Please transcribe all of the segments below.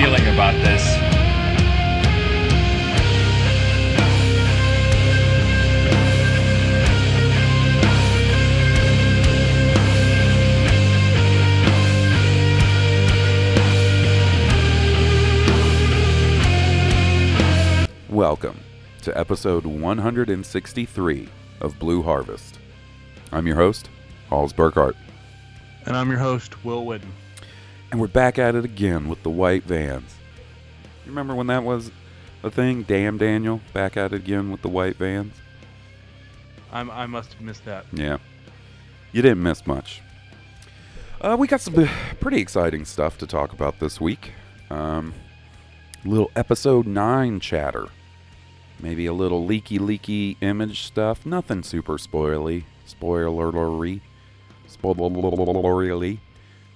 Feeling about this. Welcome to episode 163 of Blue Harvest. I'm your host, Halls Burkhart, And I'm your host, Will Whitten. And we're back at it again with the white vans. You remember when that was a thing? Damn Daniel, back at it again with the white vans? I'm, I must have missed that. Yeah. You didn't miss much. Uh, we got some pretty exciting stuff to talk about this week. Um, little episode 9 chatter. Maybe a little leaky, leaky image stuff. Nothing super spoily. Spoilery. Spoilery.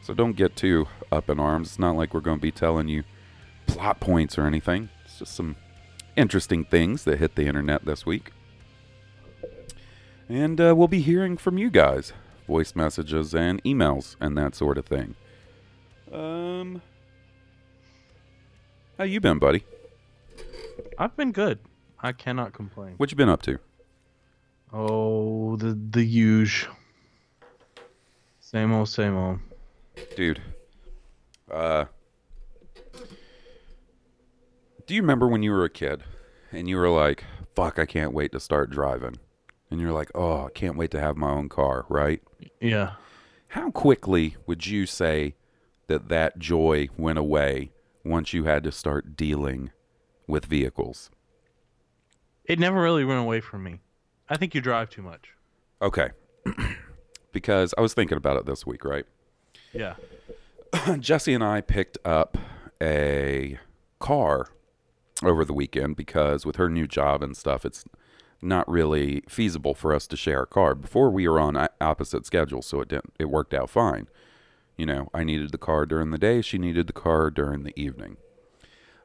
So don't get too up in arms. It's not like we're going to be telling you plot points or anything. It's just some interesting things that hit the internet this week. And uh, we'll be hearing from you guys, voice messages and emails and that sort of thing. Um, how you been, buddy? I've been good. I cannot complain. What you been up to? Oh, the the huge. Same old, same old. Dude. Uh, do you remember when you were a kid and you were like, "Fuck, I can't wait to start driving," and you're like, "Oh, I can't wait to have my own car," right? Yeah. How quickly would you say that that joy went away once you had to start dealing with vehicles? It never really went away from me. I think you drive too much. Okay, because I was thinking about it this week, right? Yeah. Jesse and I picked up a car over the weekend because with her new job and stuff, it's not really feasible for us to share a car. Before we were on opposite schedules, so it didn't. It worked out fine. You know, I needed the car during the day. She needed the car during the evening.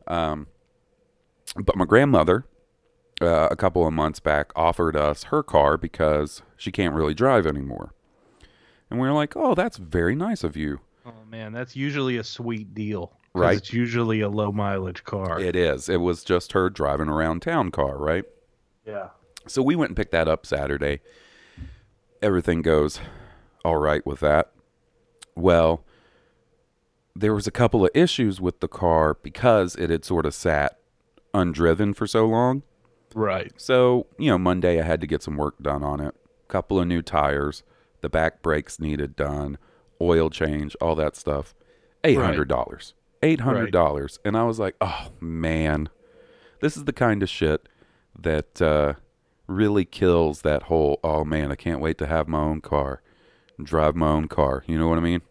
Um, but my grandmother, uh, a couple of months back, offered us her car because she can't really drive anymore. And we were like, "Oh, that's very nice of you." Oh man, that's usually a sweet deal. Right. It's usually a low mileage car. It is. It was just her driving around town car, right? yeah. So we went and picked that up Saturday. Everything goes all right with that. Well, there was a couple of issues with the car because it had sort of sat undriven for so long. Right. So, you know, Monday I had to get some work done on it. Couple of new tires, the back brakes needed done, oil change, all that stuff. $800. $800. And I was like, "Oh, man. This is the kind of shit that uh really kills that whole, oh man, I can't wait to have my own car. Drive my own car." You know what I mean?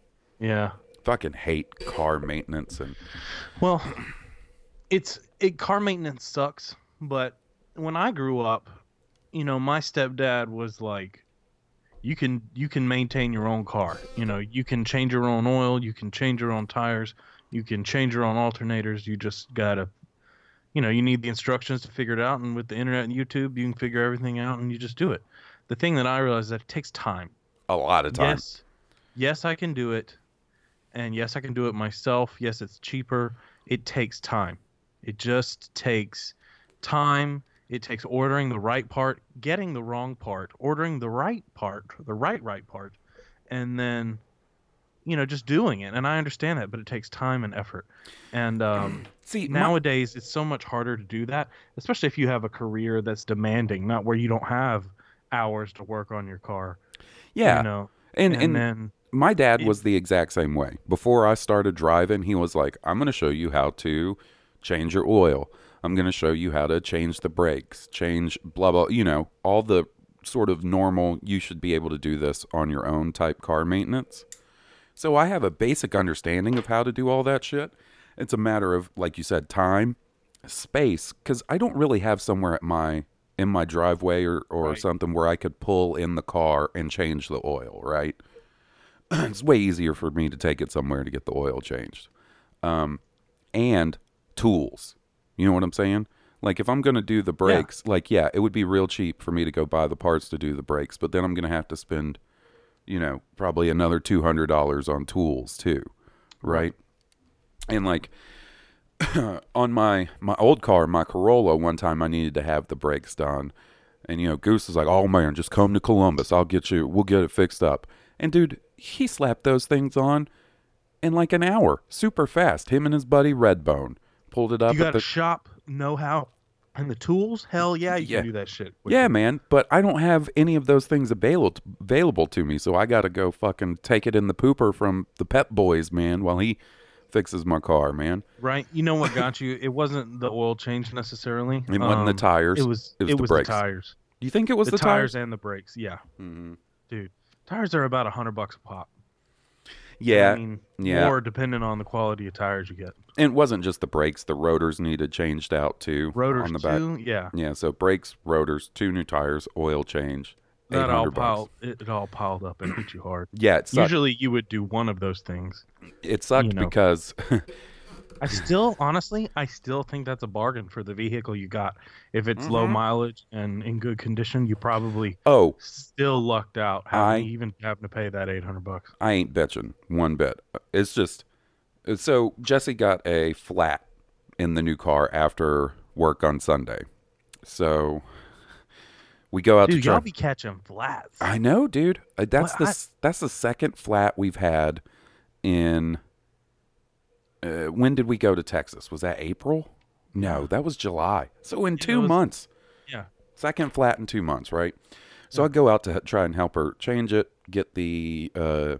Yeah. Fucking hate car maintenance and Well, it's it car maintenance sucks, but when I grew up, you know, my stepdad was like you can you can maintain your own car. You know, you can change your own oil, you can change your own tires, you can change your own alternators. You just got to you know, you need the instructions to figure it out and with the internet and YouTube, you can figure everything out and you just do it. The thing that I realize is that it takes time. a lot of time. Yes. Yes, I can do it. And yes, I can do it myself. Yes, it's cheaper. It takes time. It just takes time. It takes ordering the right part, getting the wrong part, ordering the right part, the right right part, and then you know just doing it. And I understand that, but it takes time and effort. And um, See, my- nowadays it's so much harder to do that, especially if you have a career that's demanding, not where you don't have hours to work on your car. yeah, you know, and and, and then my dad it- was the exact same way. Before I started driving, he was like, "I'm going to show you how to change your oil. I'm going to show you how to change the brakes, change blah blah, you know, all the sort of normal you should be able to do this on your own type car maintenance." So I have a basic understanding of how to do all that shit. It's a matter of like you said, time, space cuz I don't really have somewhere at my in my driveway or or Right. something where I could pull in the car and change the oil, right? it's way easier for me to take it somewhere to get the oil changed. Um, and tools. You know what I'm saying? Like if I'm going to do the brakes, like yeah, it would be real cheap for me to go buy the parts to do the brakes, but then I'm going to have to spend, you know, probably another $200 on tools too, right? And like on my my old car, my Corolla, one time I needed to have the brakes done. And you know, Goose is like, "Oh man, just come to Columbus. I'll get you. We'll get it fixed up." And dude, he slapped those things on in like an hour, super fast. Him and his buddy Redbone pulled it up. you got the, a shop know-how and the tools. Hell yeah, you Yeah. can do that shit. yeah, man. But I don't have any of those things available available to me, so I got to go fucking take it in the pooper from the Pep Boys, man, while he fixes my car, man. Right. You know what got you? It wasn't the oil change necessarily. It wasn't the Um, tires. It was. It was It the was brakes. the tires. Do you think it was the, the, tires, and the brakes. Yeah, hmm dude. Tires are about a hundred bucks a pop. Yeah, I mean, yeah. more depending on the quality of tires you get. And it wasn't just the brakes; the rotors needed changed out too. Rotors on the back. too. Yeah, Yeah, so brakes, rotors, two new tires, oil change, that all piled. It, it all piled up and hit you hard. Yeah. Usually, you would do one of those things. it sucked you know. because I still, honestly, I still think that's a bargain for the vehicle you got. If it's low Mhm. mileage and in good condition, you probably oh, still lucked out I- even having to pay that eight hundred bucks. I ain't bitching one bit. It's just so Jesse got a flat in the new car after work on Sunday, so we go out to Dude, to y'all try. be catching flats. I know, dude. Uh, That's Well, the I- that's the second flat we've had in. Uh, when did we go to Texas? Was that April? No, that was July. So in Yeah, two was- months, yeah. second flat in two months, right? So I go out to try and help her change it, get the uh,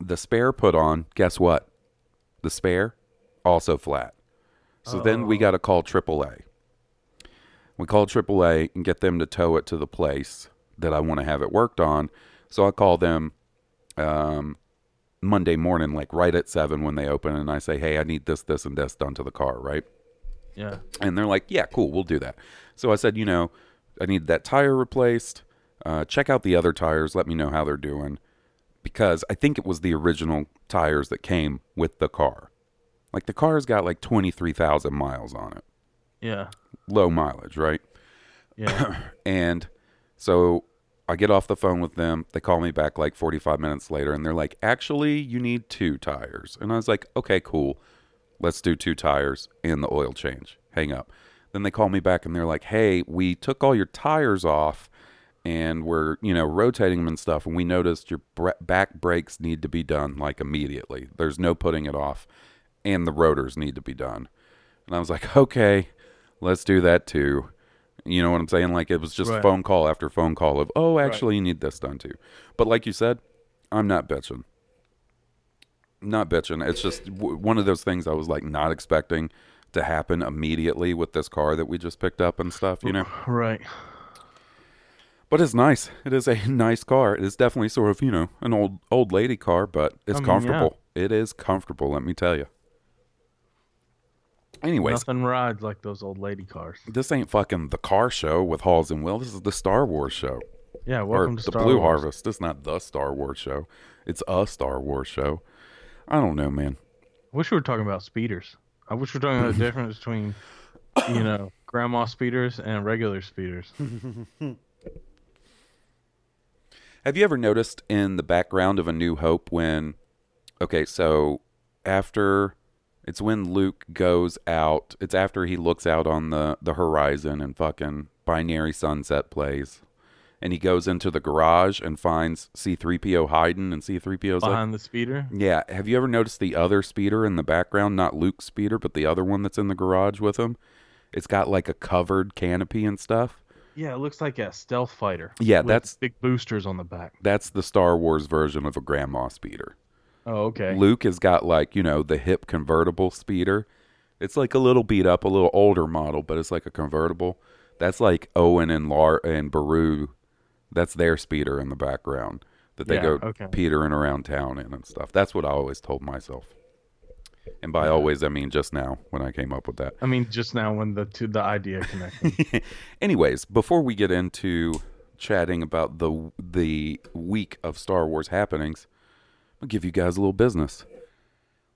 the spare put on. Guess what? The spare also flat. So then we got to call AAA. We call AAA and get them to tow it to the place that I want to have it worked on. So I call them um, Monday morning, like right at seven when they open, and I say, "Hey, I need this, this, and this done to the car." Right? Yeah. And they're like, yeah, cool, we'll do that. So I said, you know, I need that tire replaced. Uh, check out the other tires. Let me know how they're doing. Because I think it was the original tires that came with the car. Like the car's got like 23,000 miles on it. Yeah. Low mileage, right? Yeah. And so I get off the phone with them. They call me back like 45 minutes later and they're like, actually, you need two tires. And I was like, okay, cool. Let's do two tires and the oil change. Hang up. Then they call me back and they're like, hey, we took all your tires off and we're, you know, rotating them and stuff. And we noticed your bra- back brakes need to be done like immediately. There's no putting it off. And the rotors need to be done. And I was like, okay, let's do that too. You know what I'm saying? Like it was just Right. phone call after phone call of, oh, actually, you need this done too. But like you said, I'm not bitching. Not bitching. It's just w- one of those things I was like not expecting to happen immediately with this car that we just picked up and stuff, you know? right. But it's nice. It is a nice car. It is definitely sort of, you know, an old old lady car, but it's I mean, yeah. comfortable. It is comfortable, let me tell you. Anyways, Nothing rides like those old lady cars. this ain't fucking the car show with Halls and Will. This is the Star Wars show. Yeah. Welcome or to the Star Blue Wars. Harvest. It's not the Star Wars show. It's a Star Wars show. I don't know, man. I wish we were talking about speeders. I wish we were talking about the difference between, you know, grandma speeders and regular speeders. Have you ever noticed in the background of A New Hope when, okay, so after It's when Luke goes out. It's after he looks out on the the horizon and fucking binary sunset plays. And he goes into the garage and finds C3PO hiding and C3PO's like, Behind the speeder. Yeah, have you ever noticed the other speeder in the background? Not Luke's speeder, but the other one that's in the garage with him. It's got like a covered canopy and stuff. Yeah, it looks like a stealth fighter. Yeah, that's big boosters on the back. that's the Star Wars version of a grandma speeder. Oh, okay. Luke has got like, you know, the hip convertible speeder. It's like a little beat up, a little older model, but it's like a convertible. That's like Owen and Lar and Beru. That's their speeder in the background that they Yeah, go okay. petering around town in and stuff. That's what I always told myself. And by always, I mean just now when I came up with that. I mean, just now when the two, the idea connected. Anyways, before we get into chatting about the the week of Star Wars happenings, I'll give you guys a little business.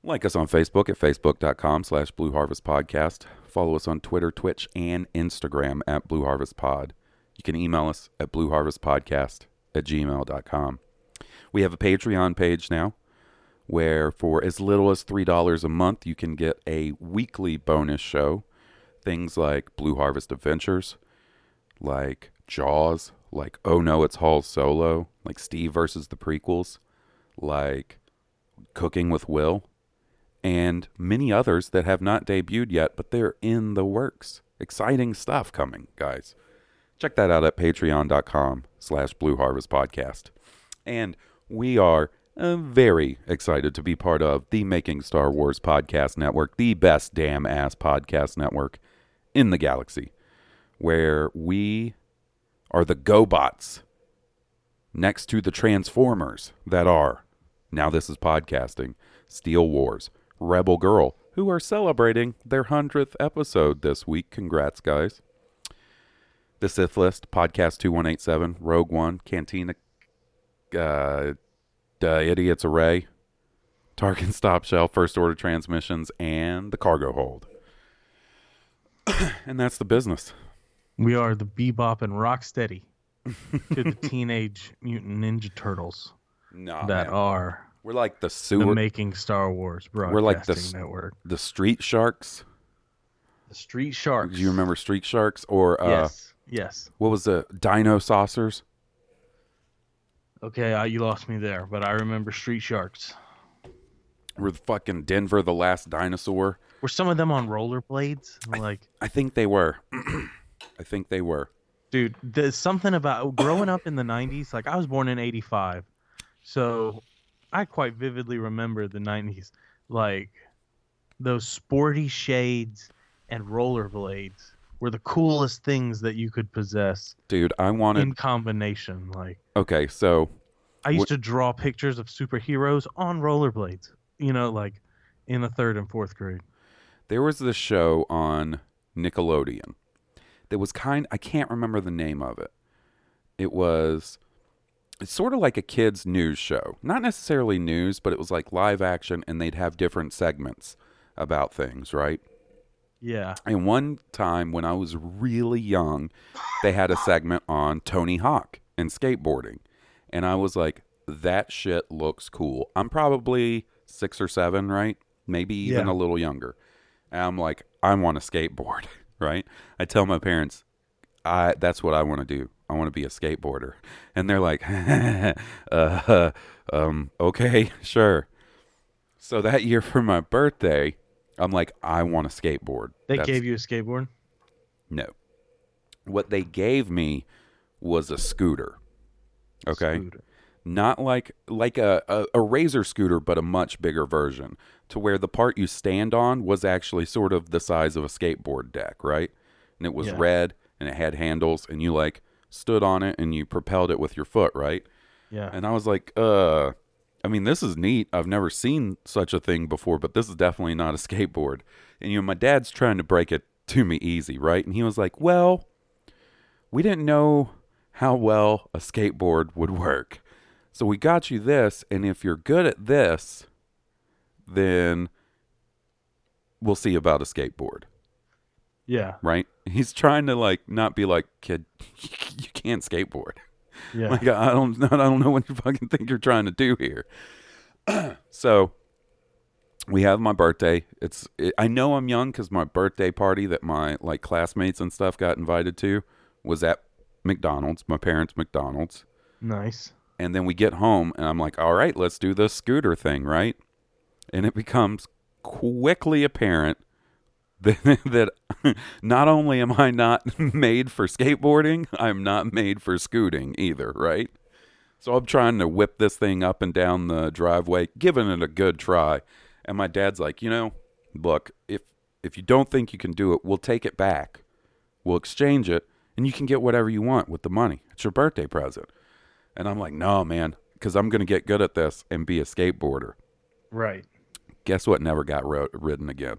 Like us on Facebook at facebook.com slash Blue Harvest Podcast. Follow us on Twitter, Twitch, and Instagram at Blue Harvest Pod. You can email us at blueharvestpodcast at gmail.com. We have a Patreon page now where for as little as $3 a month, you can get a weekly bonus show. Things like Blue Harvest Adventures, like Jaws, like Oh No, It's Hall Solo, like Steve versus the prequels, like Cooking with Will, and many others that have not debuted yet, but they're in the works. Exciting stuff coming, guys. Check that out at patreon.com slash Blue Harvest Podcast. And we are uh, very excited to be part of the Making Star Wars Podcast Network, the best damn ass podcast network in the galaxy, where we are the GoBots next to the Transformers that are, now this is podcasting, Steele Wars, Rebel Girl, who are celebrating their 100th episode this week. Congrats, guys. The Sith List, Podcast 2187, Rogue One, Cantina, uh, the Idiot's Array, Tarkin Stop Shell, First Order Transmissions, and the Cargo Hold. and that's the business. we are the Bebop and Rocksteady to the Teenage Mutant Ninja Turtles Nah, that man. are we're like the the sewer, Making Star Wars Broadcasting We're like the Network. the Street Sharks. The Street Sharks. Do you remember Street Sharks or uh, Yes. Yes. what was the Dinosaucers? Okay, uh, you lost me there, but I remember Street Sharks. Were the fucking Denver the last dinosaur? Were some of them on rollerblades? Like, I think they were. I think they were. dude, there's something about growing up in the 90s. Like, I was born in 85. So I quite vividly remember the 90s. Like, those sporty shades and rollerblades were the coolest things that you could possess Dude, I wanted in combination. Like, Okay, so I used What- to draw pictures of superheroes on rollerblades, you know, like in the third and fourth grade. there was this show on Nickelodeon that was kind I can't remember the name of it. It was it's sort of like a kids news show. Not necessarily news, but it was like live action and they'd have different segments about things, right? Yeah. And one time when I was really young, they had a segment on Tony Hawk and skateboarding. And I was like, that shit looks cool. I'm probably six or seven, right? Maybe even Yeah. a little younger. And I'm like, I want a skateboard, right? I tell my parents, I that's what I want to do. I want to be a skateboarder. And they're like, uh, um, okay, sure. So that year for my birthday, I'm like, I want a skateboard. They That's- gave you a skateboard? no. What they gave me was a scooter. Okay. Scooter. Not like like a, a, a razor scooter, but a much bigger version, to where the part you stand on was actually sort of the size of a skateboard deck, right? And it was Yeah. red and it had handles, and you like stood on it and you propelled it with your foot, right? Yeah. And I was like, uh, I mean, this is neat. I've never seen such a thing before, but this is definitely not a skateboard. And, you know, my dad's trying to break it to me easy, right? And he was like, well, we didn't know how well a skateboard would work. So we got you this. And if you're good at this, then we'll see about a skateboard, yeah. right? He's trying to like not be like, kid, you can't skateboard. Yeah. Like I don't know, I don't know what you fucking think you're trying to do here. so we have my birthday. It's it, I know I'm young because my birthday party that my like classmates and stuff got invited to was at McDonald's, my parents' McDonald's. Nice. And then we get home and I'm like, all right, let's do the scooter thing, right? And it becomes quickly apparent that, that not only am I not made for skateboarding, I'm not made for scooting either, right? So I'm trying to whip this thing up and down the driveway, giving it a good try. And my dad's like, you know, look, if if you don't think you can do it, we'll take it back. We'll exchange it and you can get whatever you want with the money. It's your birthday present. And I'm like, no, man, because I'm going to get good at this and be a skateboarder. Right. Guess what? Never got ro- ridden again.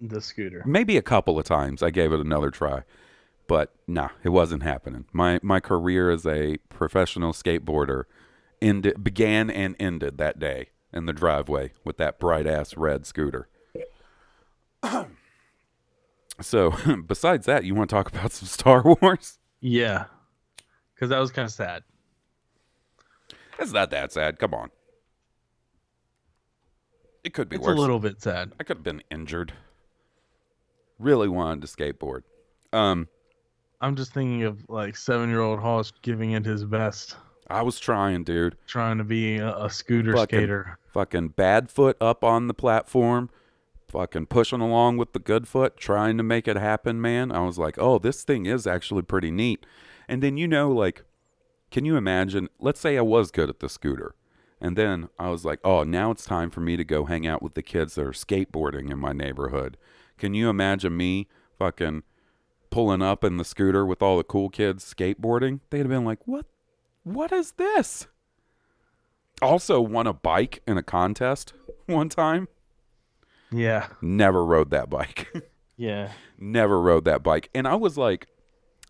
The scooter. Maybe a couple of times I gave it another try, but nah, it wasn't happening. My my career as a professional skateboarder ended, began and ended that day in the driveway with that bright ass red scooter. so, besides that, you want to talk about some Star Wars? Yeah. Because that was kind of sad. It's not that sad. Come on. It could be It's worse. a little bit sad. I could have been injured. Really wanted to skateboard. Um, I'm just thinking of like seven year old Hoss giving it his best, I was trying, dude. trying to be a, a scooter Fucking- skater. Fucking bad foot up on the platform, fucking pushing along with the good foot, trying to make it happen, man. I was like, oh, this thing is actually pretty neat. And then, you know, like, can you imagine? Let's say I was good at the scooter. And then I was like, oh, now it's time for me to go hang out with the kids that are skateboarding in my neighborhood. Can you imagine me fucking pulling up in the scooter with all the cool kids skateboarding? They'd have been like, what? What is this? Also, won a bike in a contest one time. Yeah. Never rode that bike. Yeah. Never rode that bike. And I was like,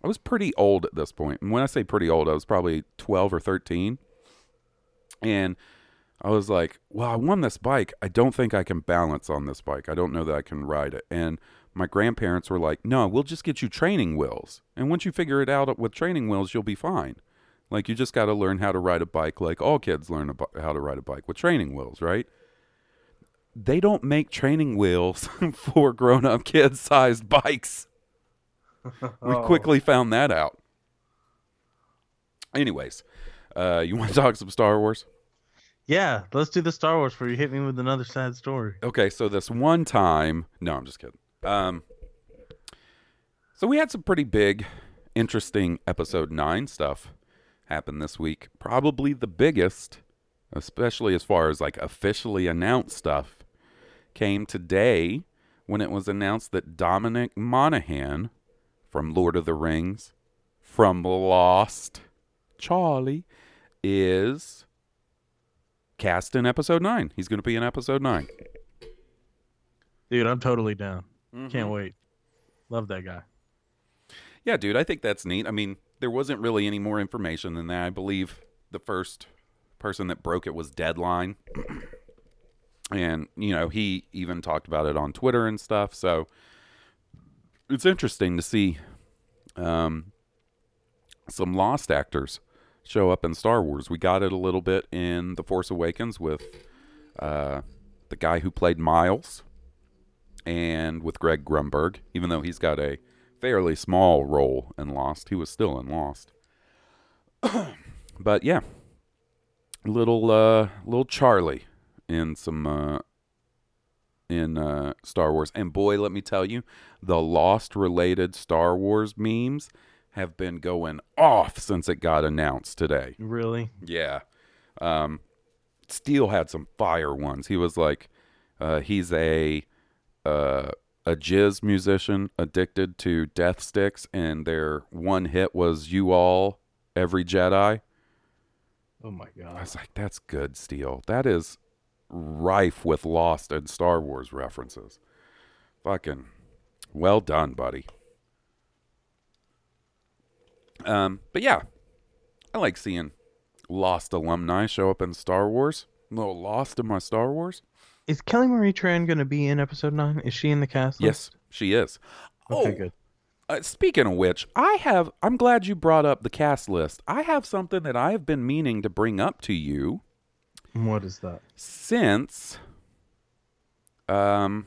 I was pretty old at this point. And when I say pretty old, I was probably 12 or 13. And I was like, well, I won this bike. I don't think I can balance on this bike. I don't know that I can ride it. And my grandparents were like, no, we'll just get you training wheels. And once you figure it out with training wheels, you'll be fine. Like, you just got to learn how to ride a bike like all kids learn how to ride a bike with training wheels, right? They don't make training wheels for grown up kids sized bikes. We quickly found that out. Anyways, uh, you want to talk some Star Wars? Yeah. Let's do the Star Wars before you hit me with another sad story. Okay, so this one time, no, I'm just kidding. Um, so we had some pretty big, interesting episode nine stuff happen this week. Probably the biggest, especially as far as like officially announced stuff, came today when it was announced that Dominic Monaghan from Lord of the Rings, from Lost, Charlie, is cast in episode nine. He's going to be in episode nine. Dude, I'm totally down. Mm-hmm. Can't wait. Love that guy. Yeah, dude, I think that's neat. I mean, there wasn't really any more information than that. I believe the first person that broke it was Deadline. and, you know, he even talked about it on Twitter and stuff. So it's interesting to see um, some lost actors show up in Star Wars. We got it a little bit in The Force Awakens with uh, the guy who played Miles and with Greg Grunberg, even though he's got a fairly small role in Lost, he was still in Lost. but yeah, little uh, little Charlie in some uh, in uh, Star Wars, and boy, let me tell you, the Lost related Star Wars memes have been going off since it got announced today. Really? Yeah. Um, Steele had some fire ones. He was like, uh, he's a uh, a jizz musician addicted to death sticks, and their one hit was "You All, Every Jedi." Oh my god! I was like, that's good, Steele. That is rife with Lost and Star Wars references. Fucking well done, buddy. Um, but yeah, I like seeing Lost alumni show up in Star Wars. A little lost in my Star Wars. Is Kelly Marie Tran going to be in episode nine? Is she in the cast? Yes, she is. Okay, oh, good. Uh, speaking of which, I have. I'm glad you brought up the cast list. I have something that I have been meaning to bring up to you What is that? since Um,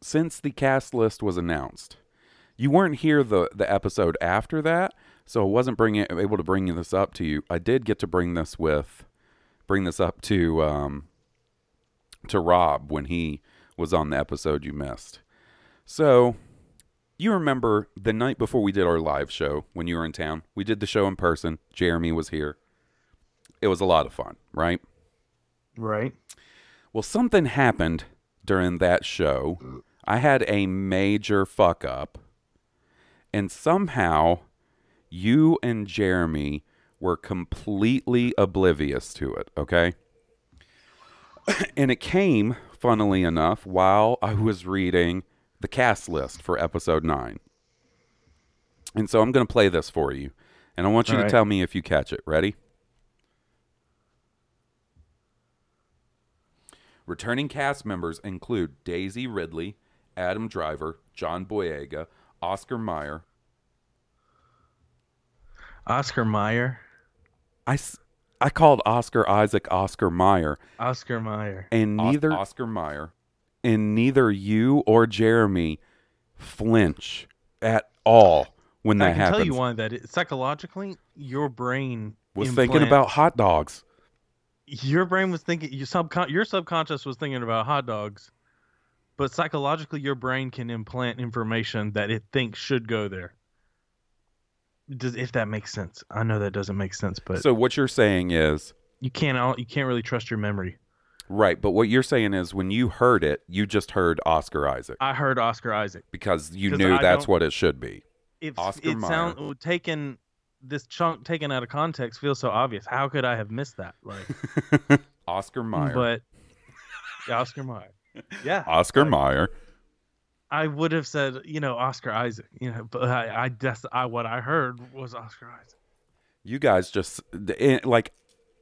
since the cast list was announced, you weren't here the the episode after that, so I wasn't bringing able to bring this up to you. I did get to bring this with, bring this up to um, to Rob when he was on the episode you missed. So, you remember the night before we did our live show when you were in town? We did the show in person. Jeremy was here. It was a lot of fun, right? Right. Well, something happened during that show. I had a major fuck up, and somehow you and Jeremy were completely oblivious to it, okay? and it came, funnily enough, while I was reading the cast list for episode 9. And so I'm going to play this for you, and I want you All to right. tell me if you catch it. Ready? Returning cast members include Daisy Ridley, Adam Driver, John Boyega, Oscar Mayer. Oscar Mayer. I called Oscar Isaac Oscar Mayer, Oscar Mayer. and neither Oscar Mayer, and neither you or Jeremy flinch at all when that happens. I can happens. tell you why that is. psychologically your brain was thinking about hot dogs. your brain was thinking your subcon your subconscious was thinking about hot dogs but psychologically your brain can implant information that it thinks should go there Does, if that makes sense i know that doesn't make sense but So what you're saying is you can't you can't really trust your memory right, but what you're saying is when you heard it, you just heard Oscar Isaac i heard oscar isaac because you knew I that's what it should be. if Oscar it Mayer. taken this chunk taken out of context feels so obvious how could i have missed that like Oscar Mayer. but oscar Mayer. Yeah Oscar Mayer. I would have said, you know, Oscar Isaac, you know, but I, I that's I what I heard was Oscar Isaac. you guys just it- like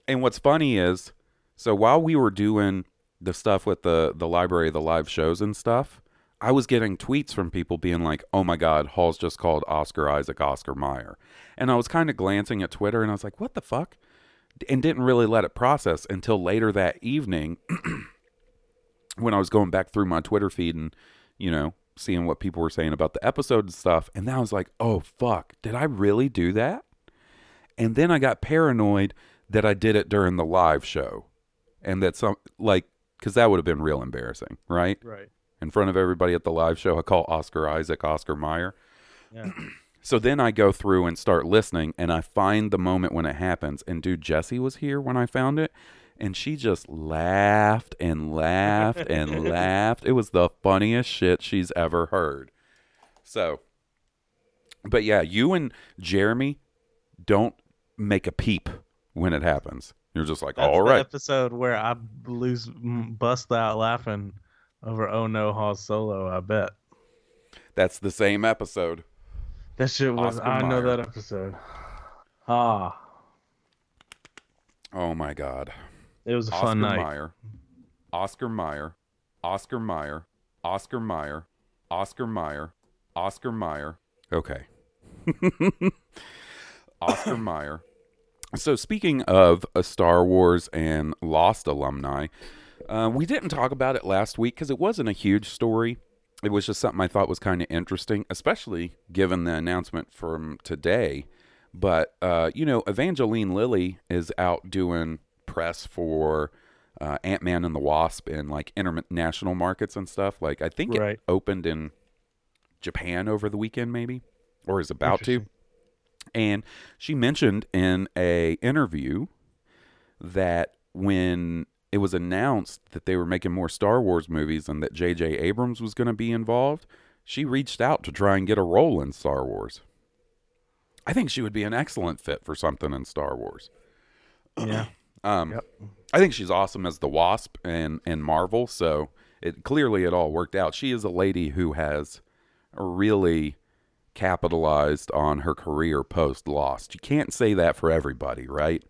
and what's funny is so while we were doing the stuff with the the library the live shows and stuff i was getting tweets from people being like oh my god hall's just called oscar isaac oscar mayer and i was kind of glancing at twitter and i was like what the fuck and didn't really let it process until later that evening when i was going back through my twitter feed and you know seeing what people were saying about the episode and stuff and then i was like oh fuck did i really do that and then I got paranoid that I did it during the live show, and that some like because that would have been real embarrassing, right? Right. In front of everybody at the live show, I call Oscar Isaac Oscar Mayer. Yeah. So then I go through and start listening, and I find the moment when it happens. And dude, Jesse was here when I found it, and she just laughed and laughed and laughed. It was the funniest shit she's ever heard. So, but yeah, you and Jeremy don't make a peep when it happens. You're just like, all right That's all the episode where I lose bust out laughing over Oh No Han Solo. I bet That's the same episode. that shit was. Oscar I know that episode. Ah, Oh my God. It was a Oscar fun night. Oscar Mayer. Oscar Mayer. Oscar Mayer. Oscar Mayer. Oscar Mayer. Oscar Mayer. Okay. Oscar Mayer. So speaking of a Star Wars and Lost alumni, uh, we didn't talk about it last week because it wasn't a huge story. It was just something I thought was kind of interesting, especially given the announcement from today. But uh, you know, Evangeline Lilly is out doing press for uh, Ant Man and the Wasp in like international markets and stuff. Like I think Right. it opened in Japan over the weekend, maybe, or is about to. And she mentioned in a interview that when it was announced that they were making more Star Wars movies and that J.J. Abrams was going to be involved, she reached out to try and get a role in Star Wars. I think she would be an excellent fit for something in Star Wars. Yeah. Um, Yep. I think she's awesome as the Wasp and and Marvel. So it clearly it all worked out. She is a lady who has really capitalized on her career post Lost. You can't say that for everybody, right?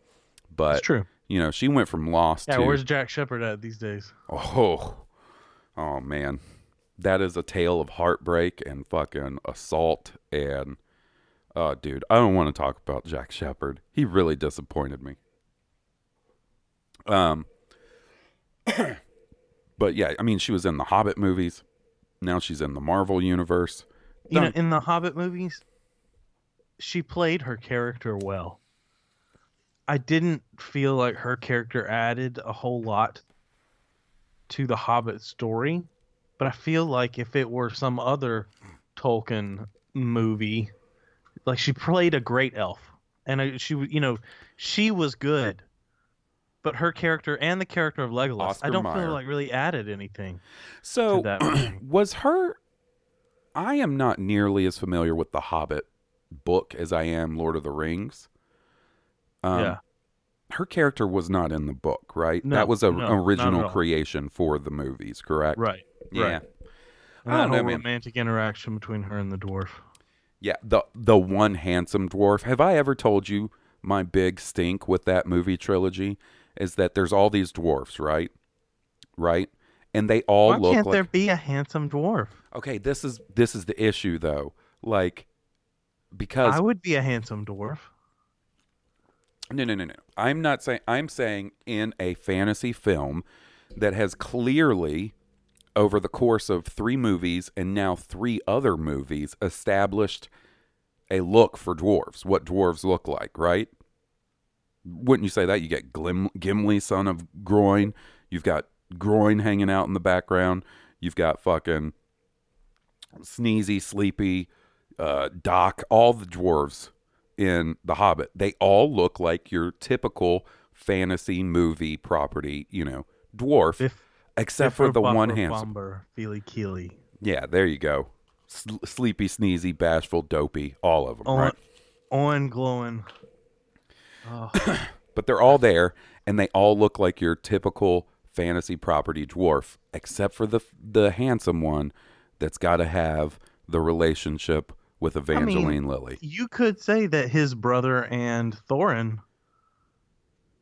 But It's true. You know, she went from Lost Yeah. to Where's Jack Shephard at these days? oh, oh man, that is a tale of heartbreak and fucking assault and. Oh, dude, I don't want to talk about Jack Shephard. He really disappointed me. Um, But yeah, I mean, she was in the Hobbit movies. Now she's in the Marvel universe. You know, in the Hobbit movies, she played her character well. I didn't feel like her character added a whole lot to the Hobbit story, but I feel like if it were some other Tolkien movie, like she played a great elf, and she, you know, she was good. But her character and the character of Legolas, Oscar I don't Mayer. feel like really added anything. So to that movie. was her I am not nearly as familiar with the Hobbit book as I am Lord of the Rings. Um, yeah, Her character was not in the book, right? No, that was an no, original creation for the movies, correct? right. Yeah. right. And that don't know, whole man. romantic interaction between her and the dwarf. Yeah, the the one handsome dwarf. Have I ever told you my big stink with that movie trilogy is that there's all these dwarfs, right? Right? And they all look Why look can't like there be a handsome dwarf? Okay, this is this is the issue though. Like because I would be a handsome dwarf. No, no, no, no. I'm not saying. I'm saying in a fantasy film that has clearly, over the course of three movies and now three other movies, established a look for dwarves. What dwarves look like, right? Wouldn't you say that? You get Glim- Gimli, son of Groin. You've got Groin hanging out in the background. You've got fucking Sneezy, Sleepy, uh, Doc, all the dwarves in The Hobbit. They all look like your typical fantasy movie property, you know, dwarf, Biff- except for Bifur, the one handsome. Bombur, Fili Kili. Yeah, there you go. S- sleepy, sneezy, bashful, dopey, all of them, Owen, right? Owen glowing. Oh, But they're all there, and they all look like your typical fantasy property dwarf, except for the the handsome one that's got to have the relationship with Evangeline Lilly. you could say that his brother and Thorin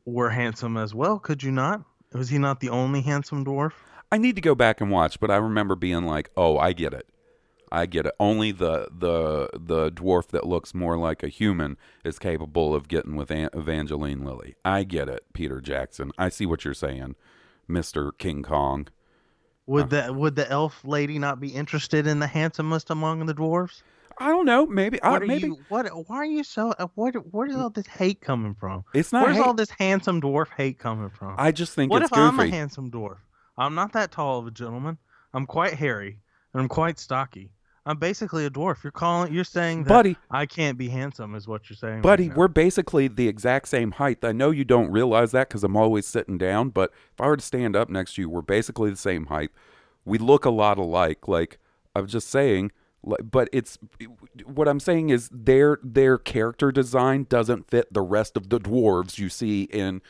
were handsome as well, could you not? Was he not the only handsome dwarf? I need to go back and watch, but I remember being like, "Oh, I get it. I get it. Only the the the dwarf that looks more like a human is capable of getting with An- Evangeline Lilly. I get it, Peter Jackson. I see what you're saying, Mister King Kong. Would the would the elf lady not be interested in the handsomest among the dwarves? I don't know. Maybe. Uh, What are maybe you? What? Why are you so? Uh, what? Where is all this hate coming from? it's not. Where's hate. all this handsome dwarf hate coming from? I just think what it's if I'm a handsome dwarf? I'm not that tall of a gentleman. I'm quite hairy and I'm quite stocky. I'm basically a dwarf. You're calling. You're saying that Buddy. I can't be handsome, is what you're saying. Buddy, now. we're basically the exact same height. I know you don't realize that because I'm always sitting down, but if I were to stand up next to you, we're basically the same height. We look a lot alike. Like I'm just saying, but it's what I'm saying is their their character design doesn't fit the rest of the dwarves you see in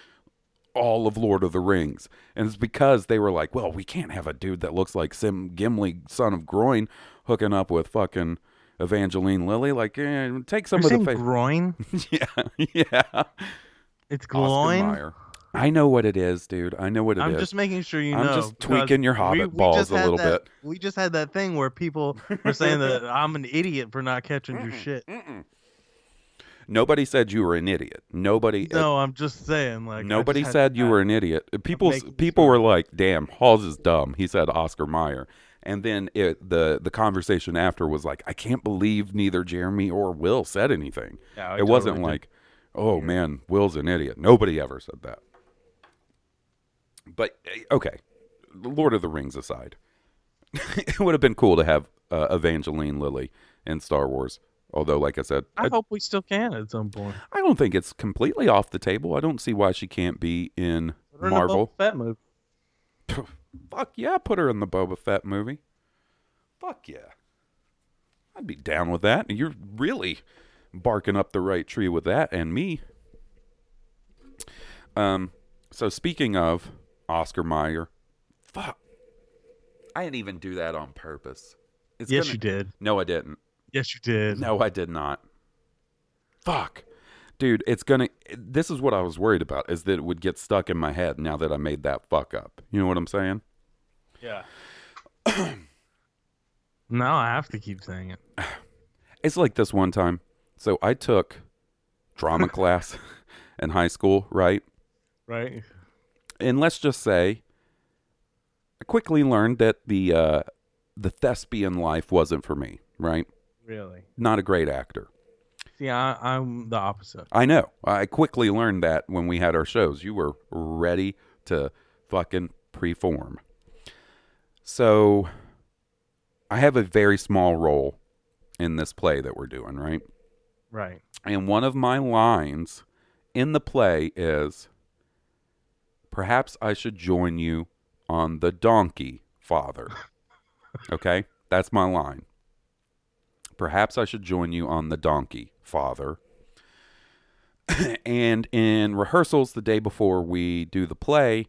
all of Lord of the Rings, and it's because they were like, well, we can't have a dude that looks like Sim Gimli, son of Groin, hooking up with fucking. Evangeline Lilly, like, eh, take some You're of the face. groin. Yeah, yeah. It's groin. I know what it is, dude. I know what it is. I'm just making sure you know. I'm just tweaking your hobbit we, we balls a little that- bit. We just had that thing where people were saying that I'm an idiot for not catching your shit. Nobody said you were an idiot. Nobody. uh, No, I'm just saying. Like nobody had said you were an idiot. People people were like, "Damn, Halls is dumb." He said Oscar Mayer, and then it, the the conversation after was like, "I can't believe neither Jeremy or Will said anything." Yeah, it wasn't did. like, "Oh man, Will's an idiot." Nobody ever said that. But eh, okay, Lord of the Rings aside, it would have been cool to have uh, Evangeline Lilly in Star Wars. Although, like I said, I I, hope we still can at some point. I don't think it's completely off the table. I don't see why she can't be in Put her in a Marvel. Boba Fett movie. Fuck yeah, put her in the Boba Fett movie. Fuck yeah. I'd be down with that. You're really barking up the right tree with that and me. Um so speaking of Oscar Mayer, fuck. I didn't even do that on purpose. It's Yes, gonna- you did. No, I didn't. Yes, you did. No, I did not. Fuck. Dude, it's gonna. This is what I was worried about: is that it would get stuck in my head now that I made that fuck up. You know what I'm saying? Yeah. no, I have to keep saying it. It's like this one time. So I took drama class in high school, right? Right. And let's just say, I quickly learned that the uh, the thespian life wasn't for me. Right? Really? Not a great actor. See, I, I'm the opposite. I know. I quickly learned that when we had our shows. You were ready to fucking preform. So I have a very small role in this play that we're doing, right? Right. And one of my lines in the play is perhaps I should join you on the donkey, father. okay? That's my line. Perhaps I should join you on the donkey, father. and in rehearsals the day before we do the play,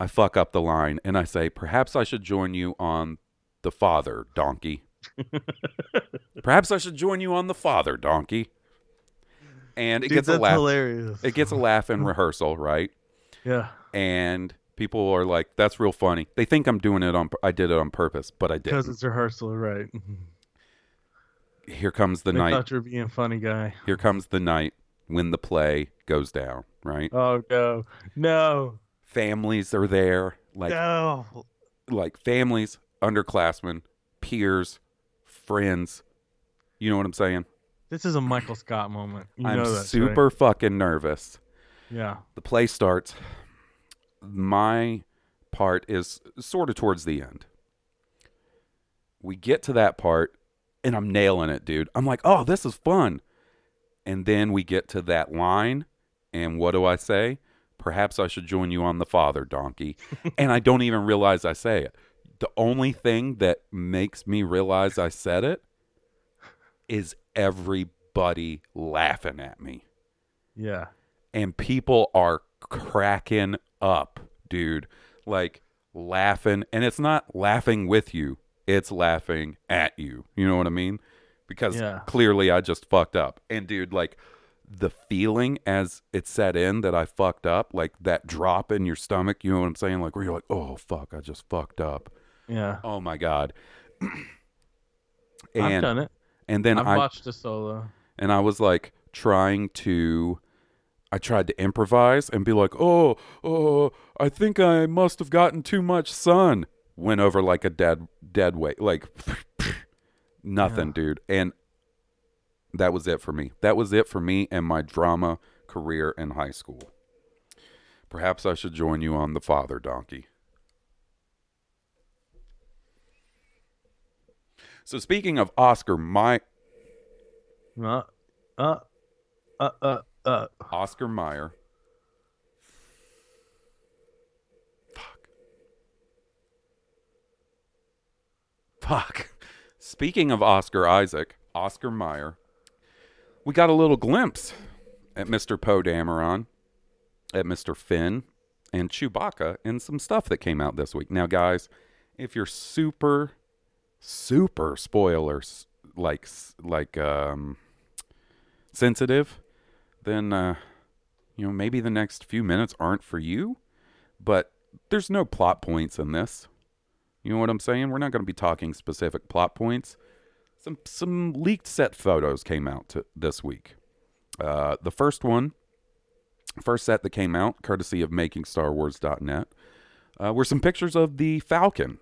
I fuck up the line and I say, Perhaps I should join you on the father, donkey. Perhaps I should join you on the father, donkey. And it Dude, gets a laugh. hilarious. It gets a laugh in rehearsal, right? yeah. And people are like, "That's real funny." They think I'm doing it on. I did it on purpose, but I didn't. it's rehearsal, right? Here comes the they night. thought you were being a funny guy. Here comes the night when the play goes down. Right? Oh no, no, Families are there, like no! like families, underclassmen, peers, friends. You know what I'm saying? This is a Michael Scott moment. You I'm know that, super fucking nervous. Yeah. The play starts. My part is sort of towards the end. We get to that part, and I'm nailing it, dude. I'm like, oh, this is fun. And then we get to that line, and what do I say? Perhaps I should join you on the father, donkey. and I don't even realize I say it. The only thing that makes me realize I said it is everybody laughing at me Yeah. and people are cracking up, dude. Like laughing, and it's not laughing with you, it's laughing at you. You know what I mean? Because Yeah. clearly I just fucked up. And dude, like the feeling as it set in that I fucked up, like that drop in your stomach, you know what I'm saying? Like where you're like, oh fuck, I just fucked up. Yeah. Oh my god. I've and done it. and then I've I watched a solo. and I was like trying to I tried to improvise and be like, "Oh, oh, I think I must have gotten too much sun." Went over like a dead dead weight, like nothing, Yeah. dude. And that was it for me. That was it for me and my drama career in high school. Perhaps I should join you on the father donkey. So speaking of Oscar, my Uh, uh, uh, uh, uh. Oscar Mayer. Fuck. Speaking of Oscar Isaac, Oscar Mayer, we got a little glimpse at Mr. Poe Dameron, at Mr. Finn, and Chewbacca in some stuff that came out this week. Now, guys, if you're super, super spoilers like like um sensitive, then uh, you know maybe the next few minutes aren't for you. But there's no plot points in this. You know what I'm saying? We're not going to be talking specific plot points. Some some leaked set photos came out to, this week. Uh, the first one, first set that came out, courtesy of MakingStarWars.net, uh, were some pictures of the Falcon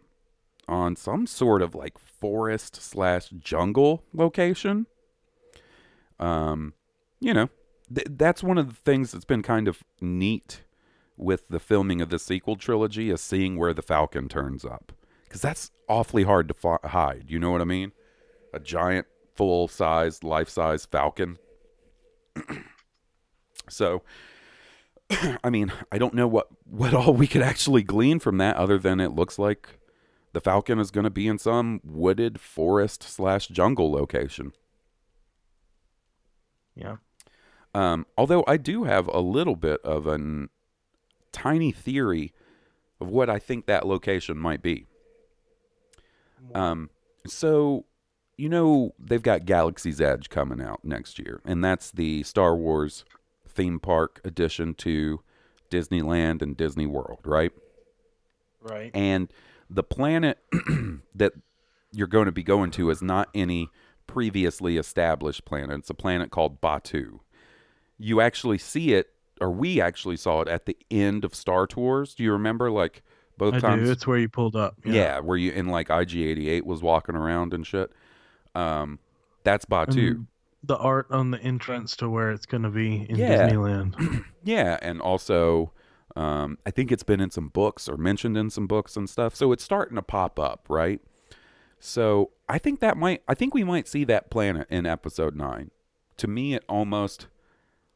on some sort of like forest slash jungle location. Um, you know, th- that's one of the things that's been kind of neat with the filming of the sequel trilogy is seeing where the Falcon turns up because that's awfully hard to fi- hide. You know what I mean? A giant, full size, life size Falcon. so, I mean, I don't know what what all we could actually glean from that other than it looks like the Falcon is going to be in some wooded forest slash jungle location. Yeah. Um, although I do have a little bit of a tiny theory of what I think that location might be. Um, so, you know, they've got Galaxy's Edge coming out next year, and that's the Star Wars theme park addition to Disneyland and Disney World, right? Right. And the planet that you're going to be going to is not any previously established planet. It's a planet called Batuu. You actually see it, or we actually saw it at the end of Star Tours. Do you remember, like, both I times? do. It's where you pulled up. yeah. where you in like IG88 was walking around and shit. Um, that's Batuu. And the art on the entrance to where it's going to be in Yeah. Disneyland. Yeah, and also, um, I think it's been in some books or mentioned in some books and stuff. So it's starting to pop up, right? So I think that might, I think we might see that planet in episode nine. To me, it almost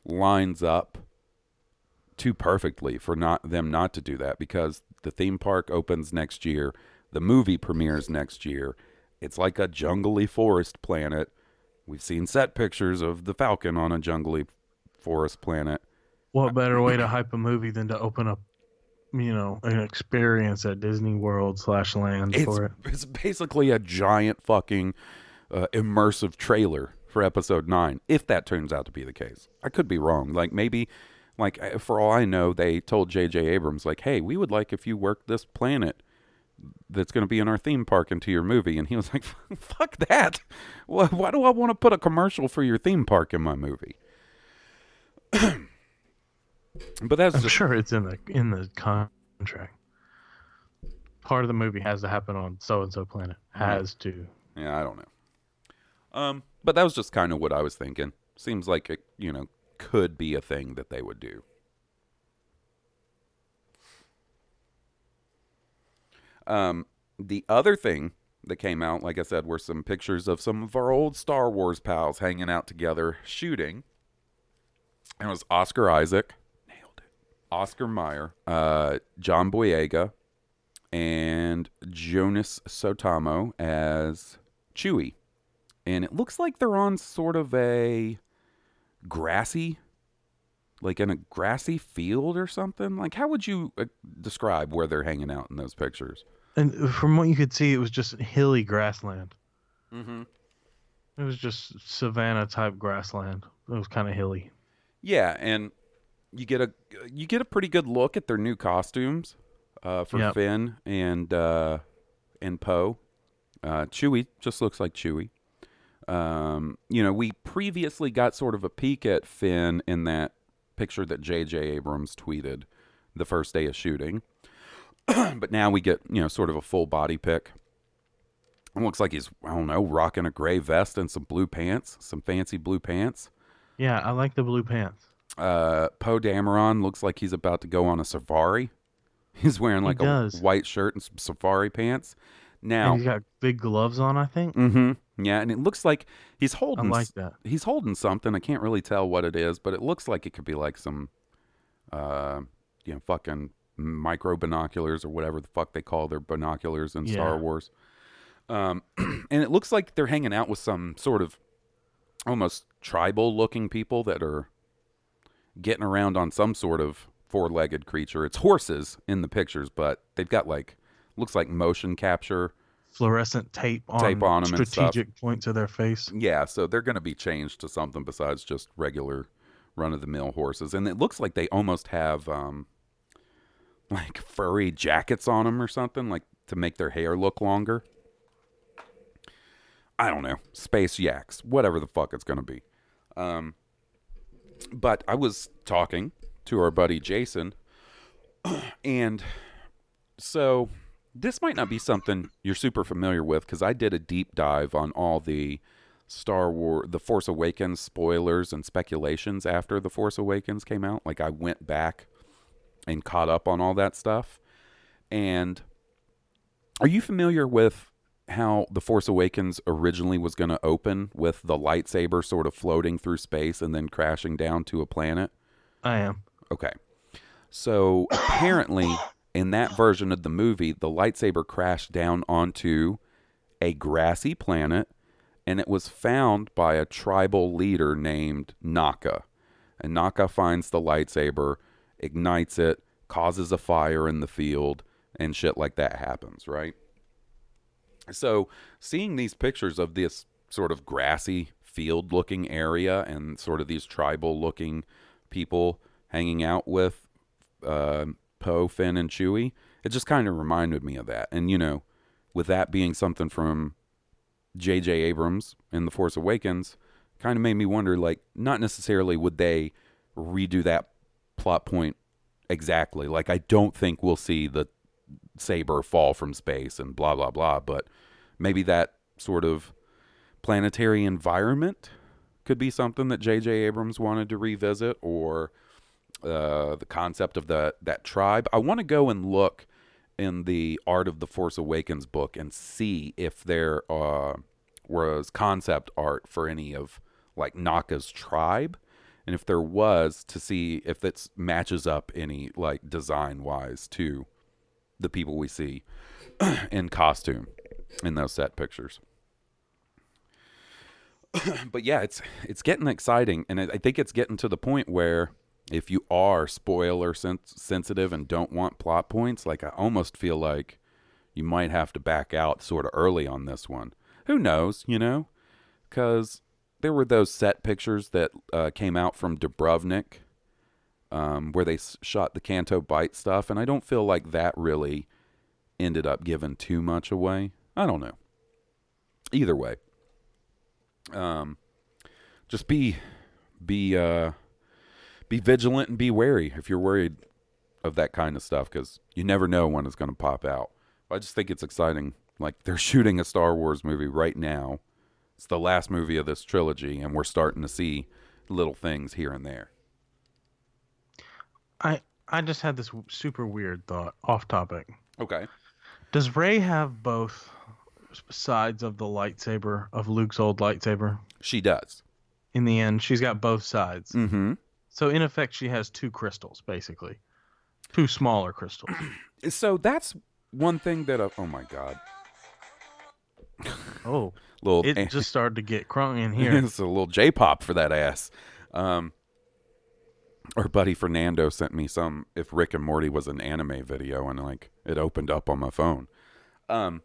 lines up too perfectly for not them not to do that because the theme park opens next year, the movie premieres next year. It's like a jungly forest planet. We've seen set pictures of the Falcon on a jungly forest planet. what better way to hype a movie than to open up, you know, an experience at Disney World slash land It's, for it? it's basically a giant fucking uh, immersive trailer for episode 9 if that turns out to be the case i could be wrong like maybe like for all i know they told jj abrams like hey we would like if you work this planet that's going to be in our theme park into your movie and he was like fuck that why, why do i want to put a commercial for your theme park in my movie but that's I'm just sure it's in the in the contract. Part of the movie has to happen on so and so planet. Has to. Yeah, I don't know. Um, but that was just kind of what I was thinking. Seems like it, you know, could be a thing that they would do. Um, the other thing that came out, like I said, were some pictures of some of our old Star Wars pals hanging out together shooting. And it was Oscar Isaac, nailed it. Oscar Mayer, uh, John Boyega, and Joonas Suotamo as Chewie. And it looks like they're on sort of a grassy, like in a grassy field or something. Like, how would you uh, describe where they're hanging out in those pictures? And from what you could see, it was just hilly grassland. Mm-hmm. It was just savanna type grassland. It was kind of hilly. Yeah, and you get a you get a pretty good look at their new costumes uh, for Yep. Finn and uh, and Poe. Uh, Chewie just looks like Chewie. Um, you know, we previously got sort of a peek at Finn in that picture that J.J. Abrams tweeted the first day of shooting, but now we get you know sort of a full body pic. It looks like he's I don't know rocking a gray vest and some blue pants, some fancy blue pants. Yeah, I like the blue pants. Uh, Poe Dameron looks like he's about to go on a safari. He's wearing He like a does. white shirt and some safari pants. And Now, he's got big gloves on, I think. hmm yeah, and it looks like he's I holding. like s- that. He's holding something. I can't really tell what it is, but it looks like it could be like some, uh, you know, fucking micro binoculars or whatever the fuck they call their binoculars in Star Wars. Um, and it looks like they're hanging out with some sort of almost tribal looking people that are getting around on some sort of four legged creature. It's horses in the pictures, but they've got like looks like motion capture. Fluorescent tape on, Tape on strategic points of their face. Yeah, so they're going to be changed to something besides just regular run of the mill horses. And it looks like they almost have um like furry jackets on them or something like to make their hair look longer. I don't know. Space yaks, whatever the fuck it's going to be. Um but I was talking to our buddy Jason and so this might not be something you're super familiar with because I did a deep dive on all the Star Wars, The Force Awakens spoilers and speculations after The Force Awakens came out. Like I went back and caught up on all that stuff. And are you familiar with how The Force Awakens originally was going to open with the lightsaber sort of floating through space and then crashing down to a planet? I am. Okay. So apparently, in that version of the movie, the lightsaber crashed down onto a grassy planet and it was found by a tribal leader named Naka. And Naka finds the lightsaber, ignites it, causes a fire in the field, and shit like that happens, right? So, seeing these pictures of this sort of grassy field looking area and sort of these tribal looking people hanging out with uh, Poe, Finn, and Chewie, it just kind of reminded me of that. And, you know, with that being something from J.J. Abrams in The Force Awakens, kind of made me wonder, like, not necessarily would they redo that plot point exactly. Like, I don't think we'll see the saber fall from space and blah blah blah. But maybe that sort of planetary environment could be something that J.J. Abrams wanted to revisit, or uh, the concept of the that tribe. I want to go and look in the Art of the Force Awakens book and see if there uh, was concept art for any of like Naka's tribe, and if there was, to see if it matches up any like design wise to the people we see in costume in those set pictures. but yeah, it's it's getting exciting, and I I think it's getting to the point where if you are spoiler sen- sensitive and don't want plot points, like I almost feel like you might have to back out sort of early on this one. Who knows, you know? Because there were those set pictures that uh, came out from Dubrovnik, um, where they s- shot the Canto Bight stuff, and I don't feel like that really ended up giving too much away. I don't know. Either way, um, just be be uh, be vigilant and be wary if you're worried of that kind of stuff because you never know when it's going to pop out. I just think it's exciting. Like they're shooting a Star Wars movie right now. It's the last movie of this trilogy, and we're starting to see little things here and there. I I just had this w- super weird thought off topic. Okay. Does Rey have both sides of the lightsaber of Luke's old lightsaber? She does. In the end, she's got both sides. Mm-hmm. So in effect, she has two crystals, basically, two smaller crystals. So that's one thing that. Uh, oh my God. Oh, Little. it just started to get crunk in here. it's a little J-pop for that ass. Um, our buddy Fernando sent me some if Rick and Morty was an anime video, and like it opened up on my phone. Um,